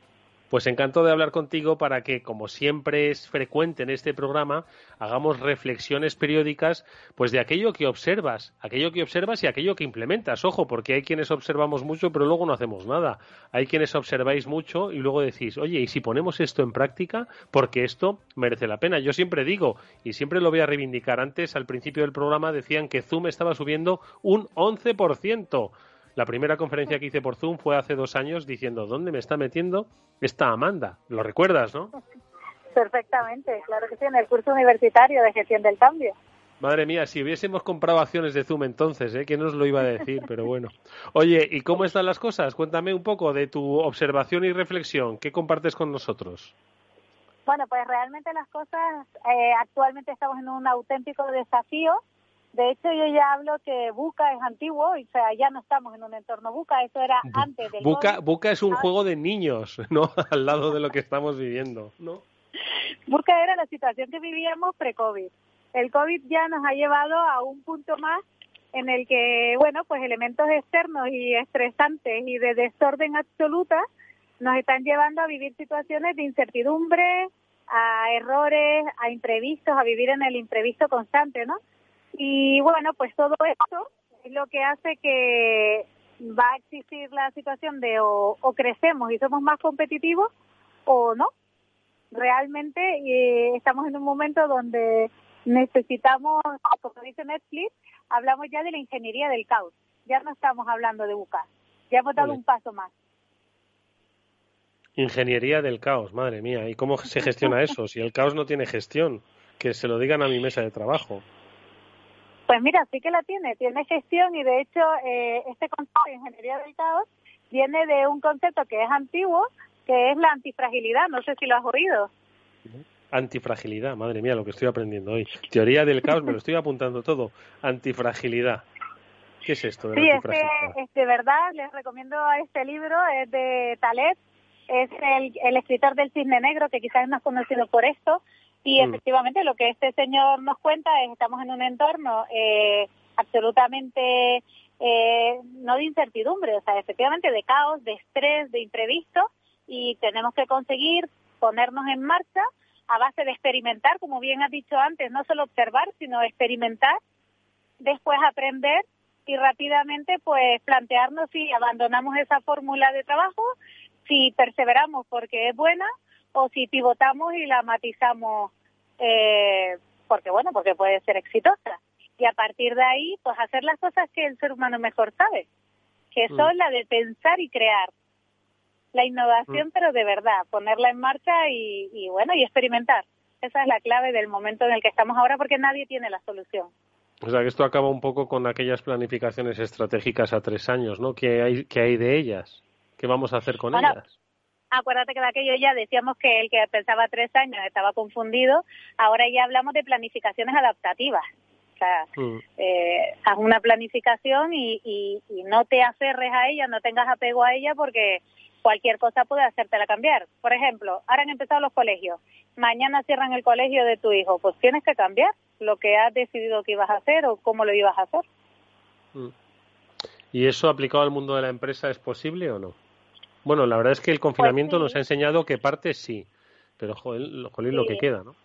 Pues encantado de hablar contigo para que, como siempre es frecuente en este programa, hagamos reflexiones periódicas pues de aquello que observas, aquello que observas y aquello que implementas. Ojo, porque hay quienes observamos mucho pero luego no hacemos nada. Hay quienes observáis mucho y luego decís, oye, ¿y si ponemos esto en práctica? Porque esto merece la pena. Yo siempre digo, y siempre lo voy a reivindicar, antes al principio del programa decían que Zoom estaba subiendo un 11%. La primera conferencia que hice por Zoom fue hace dos años diciendo, ¿dónde me está metiendo esta Amanda? ¿Lo recuerdas, no? Perfectamente, claro que sí, en el curso universitario de gestión del cambio. Madre mía, si hubiésemos comprado acciones de Zoom entonces, ¿eh? ¿Quién nos lo iba a decir? Pero bueno. Oye, ¿y cómo están las cosas? Cuéntame un poco de tu observación y reflexión. ¿Qué compartes con nosotros? Bueno, pues realmente las cosas, eh, actualmente estamos en un auténtico desafío de hecho, yo ya hablo que Buca es antiguo, o sea, ya no estamos en un entorno Buca, eso era antes del Buca, Buca es un juego de niños, ¿no? Al lado de lo que estamos viviendo, ¿no? Buca era la situación que vivíamos pre-COVID. El COVID ya nos ha llevado a un punto más en el que, bueno, pues elementos externos y estresantes y de desorden absoluta nos están llevando a vivir situaciones de incertidumbre, a errores, a imprevistos, a vivir en el imprevisto constante, ¿no? Y bueno, pues todo esto es lo que hace que va a existir la situación de o, crecemos y somos más competitivos o no. Realmente eh, estamos en un momento donde necesitamos, como dice Netflix, hablamos ya de la ingeniería del caos. Ya no estamos hablando de buscar. Ya hemos dado un paso más. Ingeniería del caos, madre mía. ¿Y cómo se gestiona eso? Si el caos no tiene gestión, que se lo digan a mi mesa de trabajo. Pues mira, sí que la tiene, tiene gestión y de hecho eh, este concepto de ingeniería del caos viene de un concepto que es antiguo, que es la antifragilidad, no sé si lo has oído. Antifragilidad, madre mía, lo que estoy aprendiendo hoy. Teoría del caos, me lo estoy apuntando todo. Antifragilidad. ¿Qué es esto de sí, es de verdad, les recomiendo este libro, es de Taleb, es el, el escritor del Cisne Negro, que quizás es más conocido por esto, y mm. efectivamente lo que este señor nos cuenta es estamos en un entorno eh, absolutamente eh, no de incertidumbre, o sea, efectivamente de caos, de estrés, de imprevisto y tenemos que conseguir ponernos en marcha a base de experimentar, como bien has dicho antes, no solo observar, sino experimentar, después aprender y rápidamente pues plantearnos si abandonamos esa fórmula de trabajo, si perseveramos porque es buena o si pivotamos y la matizamos eh, porque bueno, porque puede ser exitosa. Y a partir de ahí, pues hacer las cosas que el ser humano mejor sabe, que son la de pensar y crear. La innovación, pero de verdad, ponerla en marcha y, y bueno, y experimentar. Esa es la clave del momento en el que estamos ahora porque nadie tiene la solución. O sea, que esto acaba un poco con aquellas planificaciones estratégicas a tres años, ¿no? ¿Qué hay, qué hay de ellas? ¿Qué vamos a hacer con Bueno, ellas? Acuérdate que de aquello ya decíamos que el que pensaba tres años estaba confundido. Ahora ya hablamos de planificaciones adaptativas. O sea, Mm. eh, haz una planificación y, y, y no te aferres a ella, no tengas apego a ella porque cualquier cosa puede hacértela cambiar. Por ejemplo, ahora han empezado los colegios. Mañana cierran el colegio de tu hijo. Pues tienes que cambiar lo que has decidido que ibas a hacer o cómo lo ibas a hacer. Mm. ¿Y eso aplicado al mundo de la empresa es posible o no? Bueno, la verdad es que el confinamiento Pues sí. nos ha enseñado que parte sí, pero jolín, jolín, lo que queda, ¿no?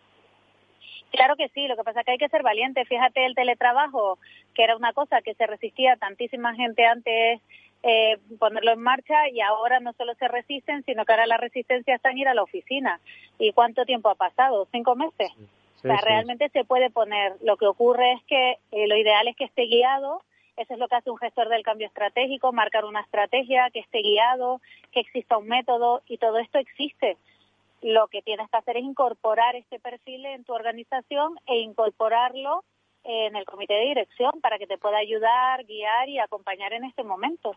Claro que sí, lo que pasa es que hay que ser valiente. Fíjate el teletrabajo, que era una cosa que se resistía tantísima gente antes eh, ponerlo en marcha y ahora no solo se resisten, sino que ahora la resistencia está en ir a la oficina. ¿Y cuánto tiempo ha pasado? ¿Cinco meses? o sea, sí. realmente se puede poner. Lo que ocurre es que eh, lo ideal es que esté guiado. Eso es lo que hace un gestor del cambio estratégico, marcar una estrategia, que esté guiado, que exista un método y todo esto existe lo que tienes que hacer es incorporar este perfil en tu organización e incorporarlo en el comité de dirección para que te pueda ayudar, guiar y acompañar en este momento.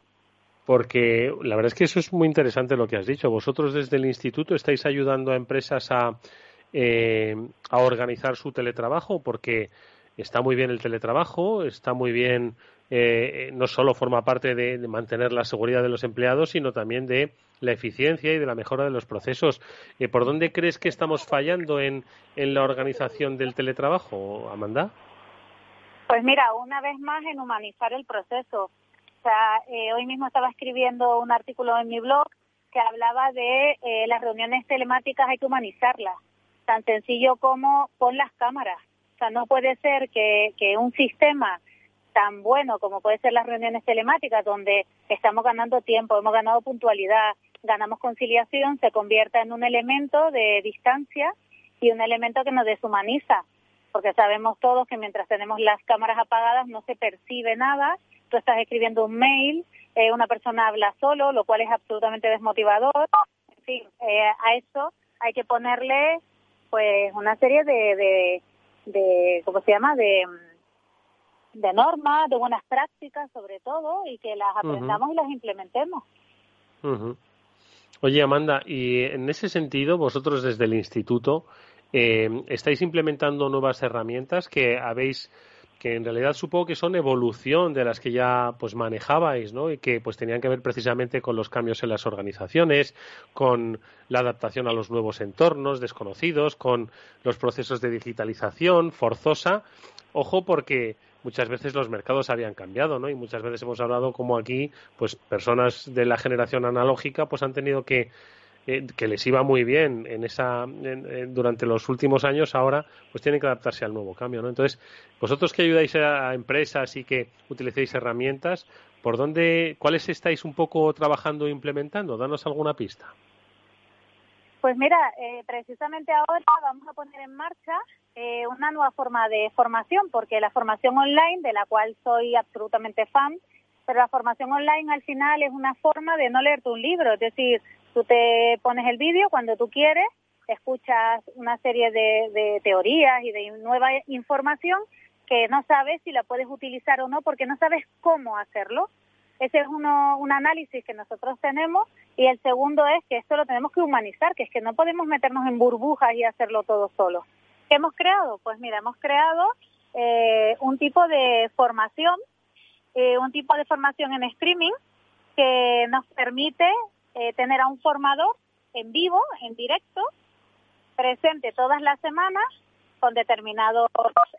Porque la verdad es que eso es muy interesante lo que has dicho. Vosotros desde el instituto estáis ayudando a empresas a, eh, a organizar su teletrabajo porque está muy bien el teletrabajo, está muy bien, eh, no solo forma parte de, mantener la seguridad de los empleados, sino también de la eficiencia y de la mejora de los procesos. Eh, ¿Por dónde crees que estamos fallando en, la organización del teletrabajo, Amanda? Pues mira, una vez más en humanizar el proceso. O sea, eh, hoy mismo estaba escribiendo un artículo en mi blog que hablaba de eh, las reuniones telemáticas hay que humanizarlas. Tan sencillo como pon las cámaras. O sea, no puede ser que un sistema tan bueno como puede ser las reuniones telemáticas, donde estamos ganando tiempo, hemos ganado puntualidad, ganamos conciliación, se convierta en un elemento de distancia y un elemento que nos deshumaniza, porque sabemos todos que mientras tenemos las cámaras apagadas no se percibe nada, tú estás escribiendo un mail, eh, una persona habla solo, lo cual es absolutamente desmotivador, en fin, eh, a eso hay que ponerle pues una serie de, de, de ¿cómo se llama?, de de normas, de buenas prácticas sobre todo, y que las aprendamos y las implementemos. Oye, Amanda, y en ese sentido, vosotros desde el instituto eh, estáis implementando nuevas herramientas que habéis que en realidad supongo que son evolución de las que ya pues manejabais, ¿no? Y que pues tenían que ver precisamente con los cambios en las organizaciones, con la adaptación a los nuevos entornos desconocidos, con los procesos de digitalización forzosa. Ojo porque muchas veces los mercados habían cambiado, ¿no? Y muchas veces hemos hablado como aquí, pues personas de la generación analógica pues han tenido que eh, que les iba muy bien en esa en- en- durante los últimos años ahora pues tienen que adaptarse al nuevo cambio no entonces vosotros que ayudáis a, a empresas y que utilicéis herramientas por dónde cuáles estáis un poco trabajando e implementando danos alguna pista. Pues mira, eh, precisamente ahora vamos a poner en marcha eh, una nueva forma de formación, porque la formación online, de la cual soy absolutamente fan, pero la formación online al final es una forma de no leerte un libro, es decir, tú te pones el vídeo cuando tú quieres, escuchas una serie de, de teorías y de nueva información que no sabes si la puedes utilizar o no, porque no sabes cómo hacerlo. Ese es uno, un análisis que nosotros tenemos y el segundo es que esto lo tenemos que humanizar, que es que no podemos meternos en burbujas y hacerlo todo solo. ¿Qué hemos creado? Pues mira, hemos creado eh, un tipo de formación, eh, un tipo de formación en streaming que nos permite eh, tener a un formador en vivo, en directo, presente todas las semanas con determinados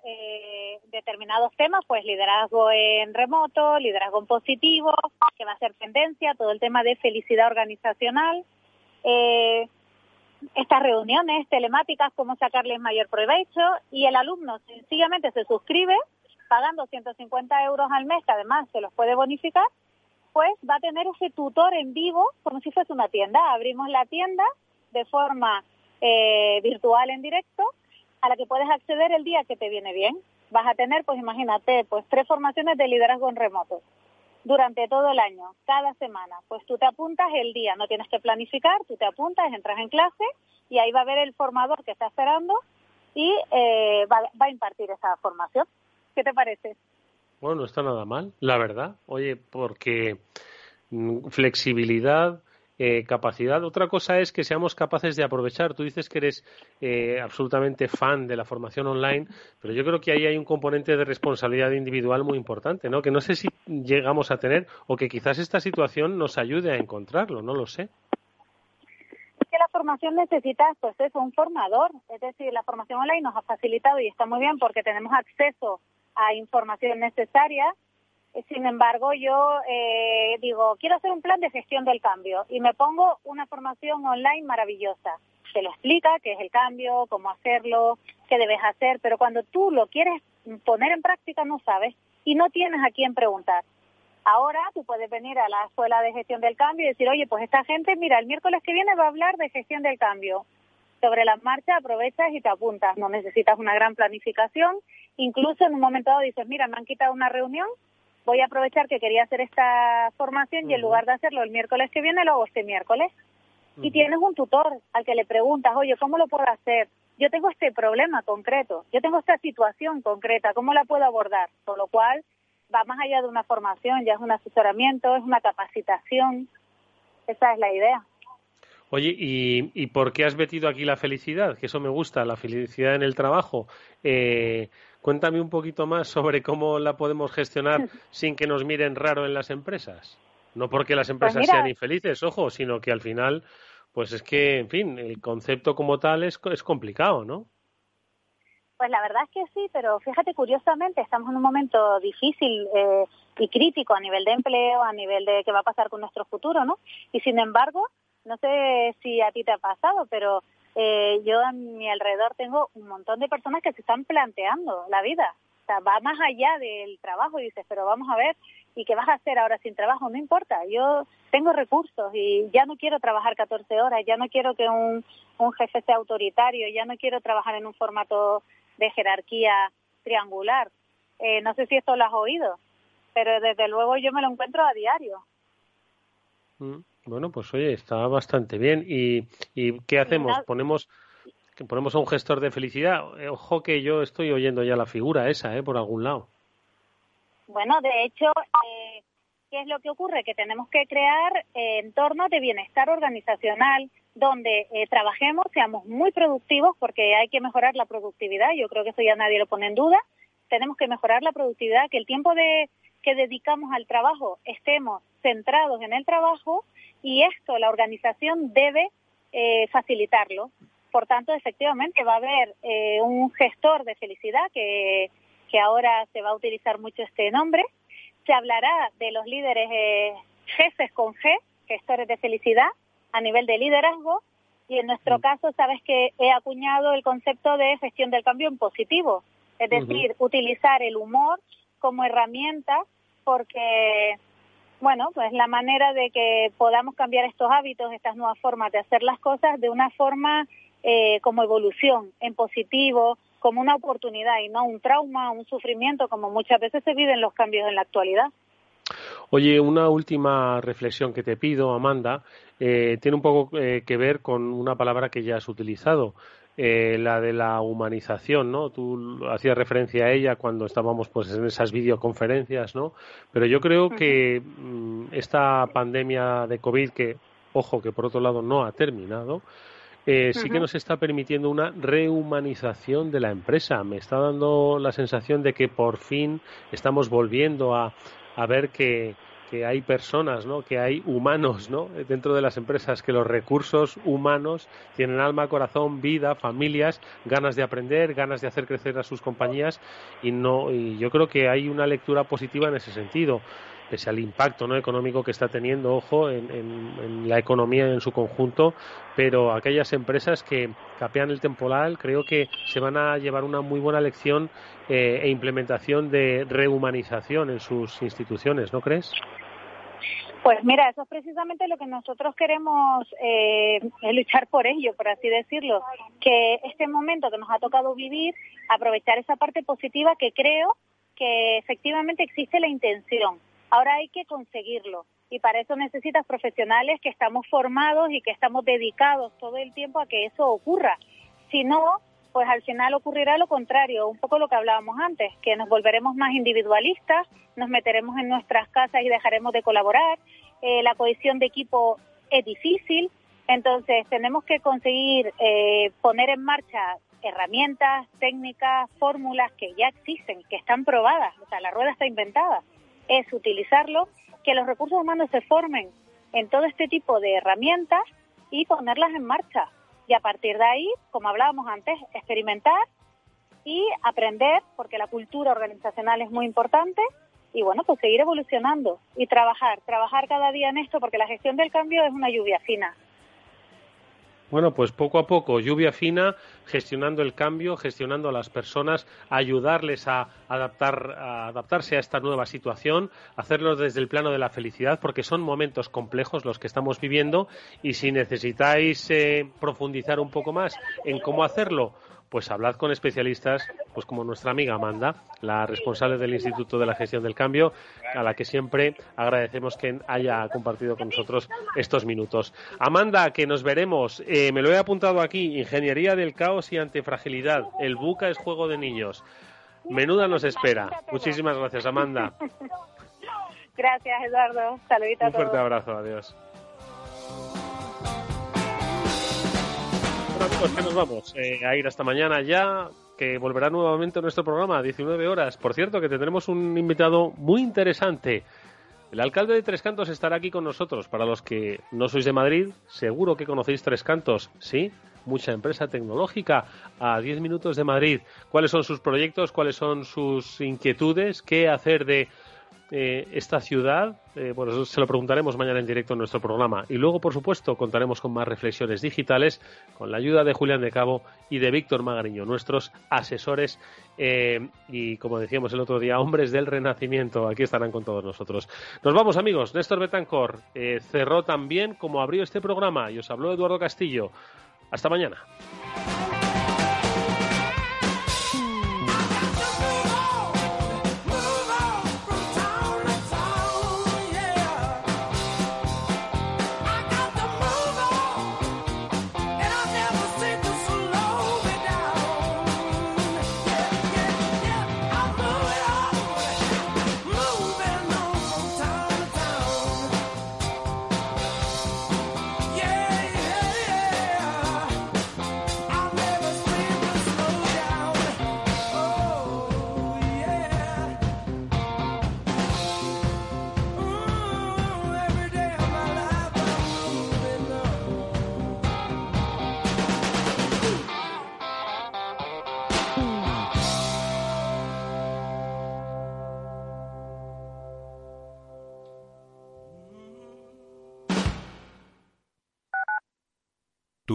eh, determinados temas, pues liderazgo en remoto, liderazgo en positivo, que va a ser tendencia, todo el tema de felicidad organizacional, eh, estas reuniones telemáticas, cómo sacarles mayor provecho y el alumno sencillamente se suscribe pagando 150 euros al mes, que además se los puede bonificar, pues va a tener ese tutor en vivo como si fuese una tienda. Abrimos la tienda de forma eh, virtual en directo a la que puedes acceder el día que te viene bien. Vas a tener, pues imagínate, pues tres formaciones de liderazgo en remoto durante todo el año, cada semana. Pues tú te apuntas el día, no tienes que planificar, tú te apuntas, entras en clase y ahí va a ver el formador que está esperando y eh, va a impartir esa formación. ¿Qué te parece? Bueno, no está nada mal, la verdad. Oye, porque mm, flexibilidad, eh, capacidad. Otra cosa es que seamos capaces de aprovechar. Tú dices que eres eh, absolutamente fan de la formación online, pero yo creo que ahí hay un componente de responsabilidad individual muy importante, ¿no? Que no sé si llegamos a tener o que quizás esta situación nos ayude a encontrarlo, no lo sé. Es que la formación necesita, pues eso, un formador. Es decir, la formación online nos ha facilitado y está muy bien porque tenemos acceso a información necesaria. Eh, sin embargo, yo eh, digo, quiero hacer un plan de gestión del cambio y me pongo una formación online maravillosa. Te lo explica qué es el cambio, cómo hacerlo, qué debes hacer, pero cuando tú lo quieres poner en práctica no sabes y no tienes a quién preguntar. Ahora tú puedes venir a la escuela de gestión del cambio y decir, oye, pues esta gente, mira, el miércoles que viene va a hablar de gestión del cambio. Sobre la marcha aprovechas y te apuntas. No necesitas una gran planificación Incluso en un momento dado dices, mira, me han quitado una reunión, voy a aprovechar que quería hacer esta formación y en lugar de hacerlo el miércoles que viene, lo hago este miércoles. Y tienes un tutor al que le preguntas, oye, ¿cómo lo puedo hacer? Yo tengo este problema concreto, yo tengo esta situación concreta, ¿cómo la puedo abordar? Con lo cual, va más allá de una formación, ya es un asesoramiento, es una capacitación. Esa es la idea. Oye, ¿y, ¿y por qué has metido aquí la felicidad? Que eso me gusta, la felicidad en el trabajo. Eh, Cuéntame un poquito más sobre cómo la podemos gestionar sin que nos miren raro en las empresas. No porque las empresas Pues sean infelices, ojo, sino que al final, pues es que, en fin, el concepto como tal es, es complicado, ¿no? Pues la verdad es que sí, pero fíjate, curiosamente, estamos en un momento difícil eh, y crítico a nivel de empleo, a nivel de qué va a pasar con nuestro futuro, ¿no? Y sin embargo, no sé si a ti te ha pasado, pero eh, yo a mi alrededor tengo un montón de personas que se están planteando la vida. O sea, va más allá del trabajo y dices, pero vamos a ver, ¿y qué vas a hacer ahora sin trabajo? No importa, yo tengo recursos y ya no quiero trabajar 14 horas, ya no quiero que un, un jefe sea autoritario, ya no quiero trabajar en un formato de jerarquía triangular. Eh, no sé si esto lo has oído, pero desde luego yo me lo encuentro a diario. Mm, Bueno, pues oye, está bastante bien. ¿Y, y qué hacemos? Ponemos ponemos a un gestor de felicidad. Ojo que yo estoy oyendo ya la figura esa, ¿eh? Por algún lado. Bueno, de hecho, eh, ¿qué es lo que ocurre? Que tenemos que crear eh, entornos de bienestar organizacional donde eh, trabajemos, seamos muy productivos, porque hay que mejorar la productividad, yo creo que eso ya nadie lo pone en duda, tenemos que mejorar la productividad, que el tiempo de, que dedicamos al trabajo estemos centrados en el trabajo y esto la organización debe eh, facilitarlo. Por tanto, efectivamente, va a haber eh, un gestor de felicidad que, que ahora se va a utilizar mucho este nombre. Se hablará de los líderes eh, jefes con G, gestores de felicidad, a nivel de liderazgo. Y en nuestro caso, sabes que he acuñado el concepto de gestión del cambio en positivo. Es decir, utilizar el humor como herramienta porque bueno, pues la manera de que podamos cambiar estos hábitos, estas nuevas formas de hacer las cosas de una forma eh, como evolución, en positivo, como una oportunidad y no un trauma, un sufrimiento, como muchas veces se viven los cambios en la actualidad. Oye, una última reflexión que te pido, Amanda, eh, tiene un poco eh, que ver con una palabra que ya has utilizado, eh, la de la humanización, ¿no? Tú hacías referencia a ella cuando estábamos pues en esas videoconferencias, ¿no? Pero yo creo que mm, esta pandemia de COVID, que, ojo, que por otro lado no ha terminado, eh, sí que nos está permitiendo una rehumanización de la empresa. Me está dando la sensación de que por fin estamos volviendo a, a ver que, que hay personas, ¿no? que hay humanos ¿no? dentro de las empresas, que los recursos humanos tienen alma, corazón, vida, familias, ganas de aprender, ganas de hacer crecer a sus compañías y no y yo creo que hay una lectura positiva en ese sentido. Pese al impacto no económico que está teniendo, ojo, en, la economía en su conjunto, pero aquellas empresas que capean el temporal creo que se van a llevar una muy buena lección eh, e implementación de rehumanización en sus instituciones, ¿no crees? Pues mira, eso es precisamente lo que nosotros queremos eh, luchar por ello, por así decirlo, que este momento que nos ha tocado vivir, aprovechar esa parte positiva que creo que efectivamente existe la intención. Ahora hay que conseguirlo y para eso necesitas profesionales que estamos formados y que estamos dedicados todo el tiempo a que eso ocurra. Si no, pues al final ocurrirá lo contrario, un poco lo que hablábamos antes, que nos volveremos más individualistas, nos meteremos en nuestras casas y dejaremos de colaborar, eh, la cohesión de equipo es difícil, entonces tenemos que conseguir eh, poner en marcha herramientas, técnicas, fórmulas que ya existen, que están probadas, o sea, la rueda está inventada, es utilizarlo, que los recursos humanos se formen en todo este tipo de herramientas y ponerlas en marcha. Y a partir de ahí, como hablábamos antes, experimentar y aprender, porque la cultura organizacional es muy importante, y bueno, pues seguir evolucionando y trabajar, trabajar cada día en esto, porque la gestión del cambio es una lluvia fina. Bueno, pues poco a poco, lluvia fina, gestionando el cambio, gestionando a las personas, ayudarles a, adaptar, a adaptarse a esta nueva situación, hacerlo desde el plano de la felicidad, porque son momentos complejos los que estamos viviendo y si necesitáis eh, profundizar un poco más en cómo hacerlo, pues hablad con especialistas, pues como nuestra amiga Amanda, la responsable del Instituto de la Gestión del Cambio, a la que siempre agradecemos que haya compartido con nosotros estos minutos. Amanda, que nos veremos, eh, me lo he apuntado aquí, Ingeniería del Caos y Antifragilidad, el Buca es juego de niños. Menuda nos espera. Muchísimas gracias, Amanda. Gracias, Eduardo. Saluditos Un fuerte abrazo, adiós. amigos, que nos vamos eh, a ir hasta mañana ya, que volverá nuevamente nuestro programa a 19 horas. Por cierto, que tendremos un invitado muy interesante. El alcalde de Tres Cantos estará aquí con nosotros. Para los que no sois de Madrid, seguro que conocéis Tres Cantos, ¿sí? Mucha empresa tecnológica a 10 minutos de Madrid. ¿Cuáles son sus proyectos? ¿Cuáles son sus inquietudes? ¿Qué hacer de eh, esta ciudad? Eh, bueno, eso se lo preguntaremos mañana en directo en nuestro programa. Y luego, por supuesto, contaremos con más reflexiones digitales con la ayuda de Julián de Cabo y de Víctor Magariño, nuestros asesores eh, y, como decíamos el otro día, hombres del renacimiento. Aquí estarán con todos nosotros. Nos vamos, amigos. Néstor Betancor cerró también como abrió este programa y os habló Eduardo Castillo. Hasta mañana.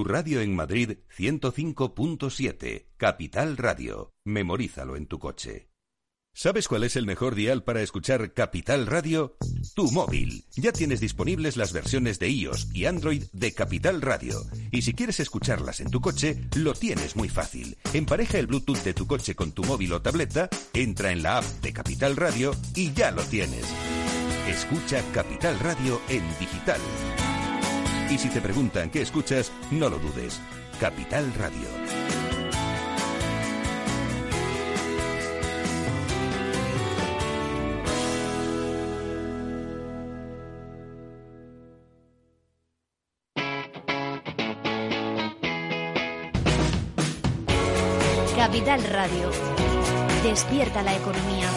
Radio en Madrid 105.7, Capital Radio. Memorízalo en tu coche. ¿Sabes cuál es el mejor dial para escuchar Capital Radio? Tu móvil. Ya tienes disponibles las versiones de iOS y Android de Capital Radio. Y si quieres escucharlas en tu coche, lo tienes muy fácil. Empareja el Bluetooth de tu coche con tu móvil o tableta, entra en la app de Capital Radio y ya lo tienes. Escucha Capital Radio en digital. Y si te preguntan qué escuchas, no lo dudes. Capital Radio. Capital Radio. Despierta la economía.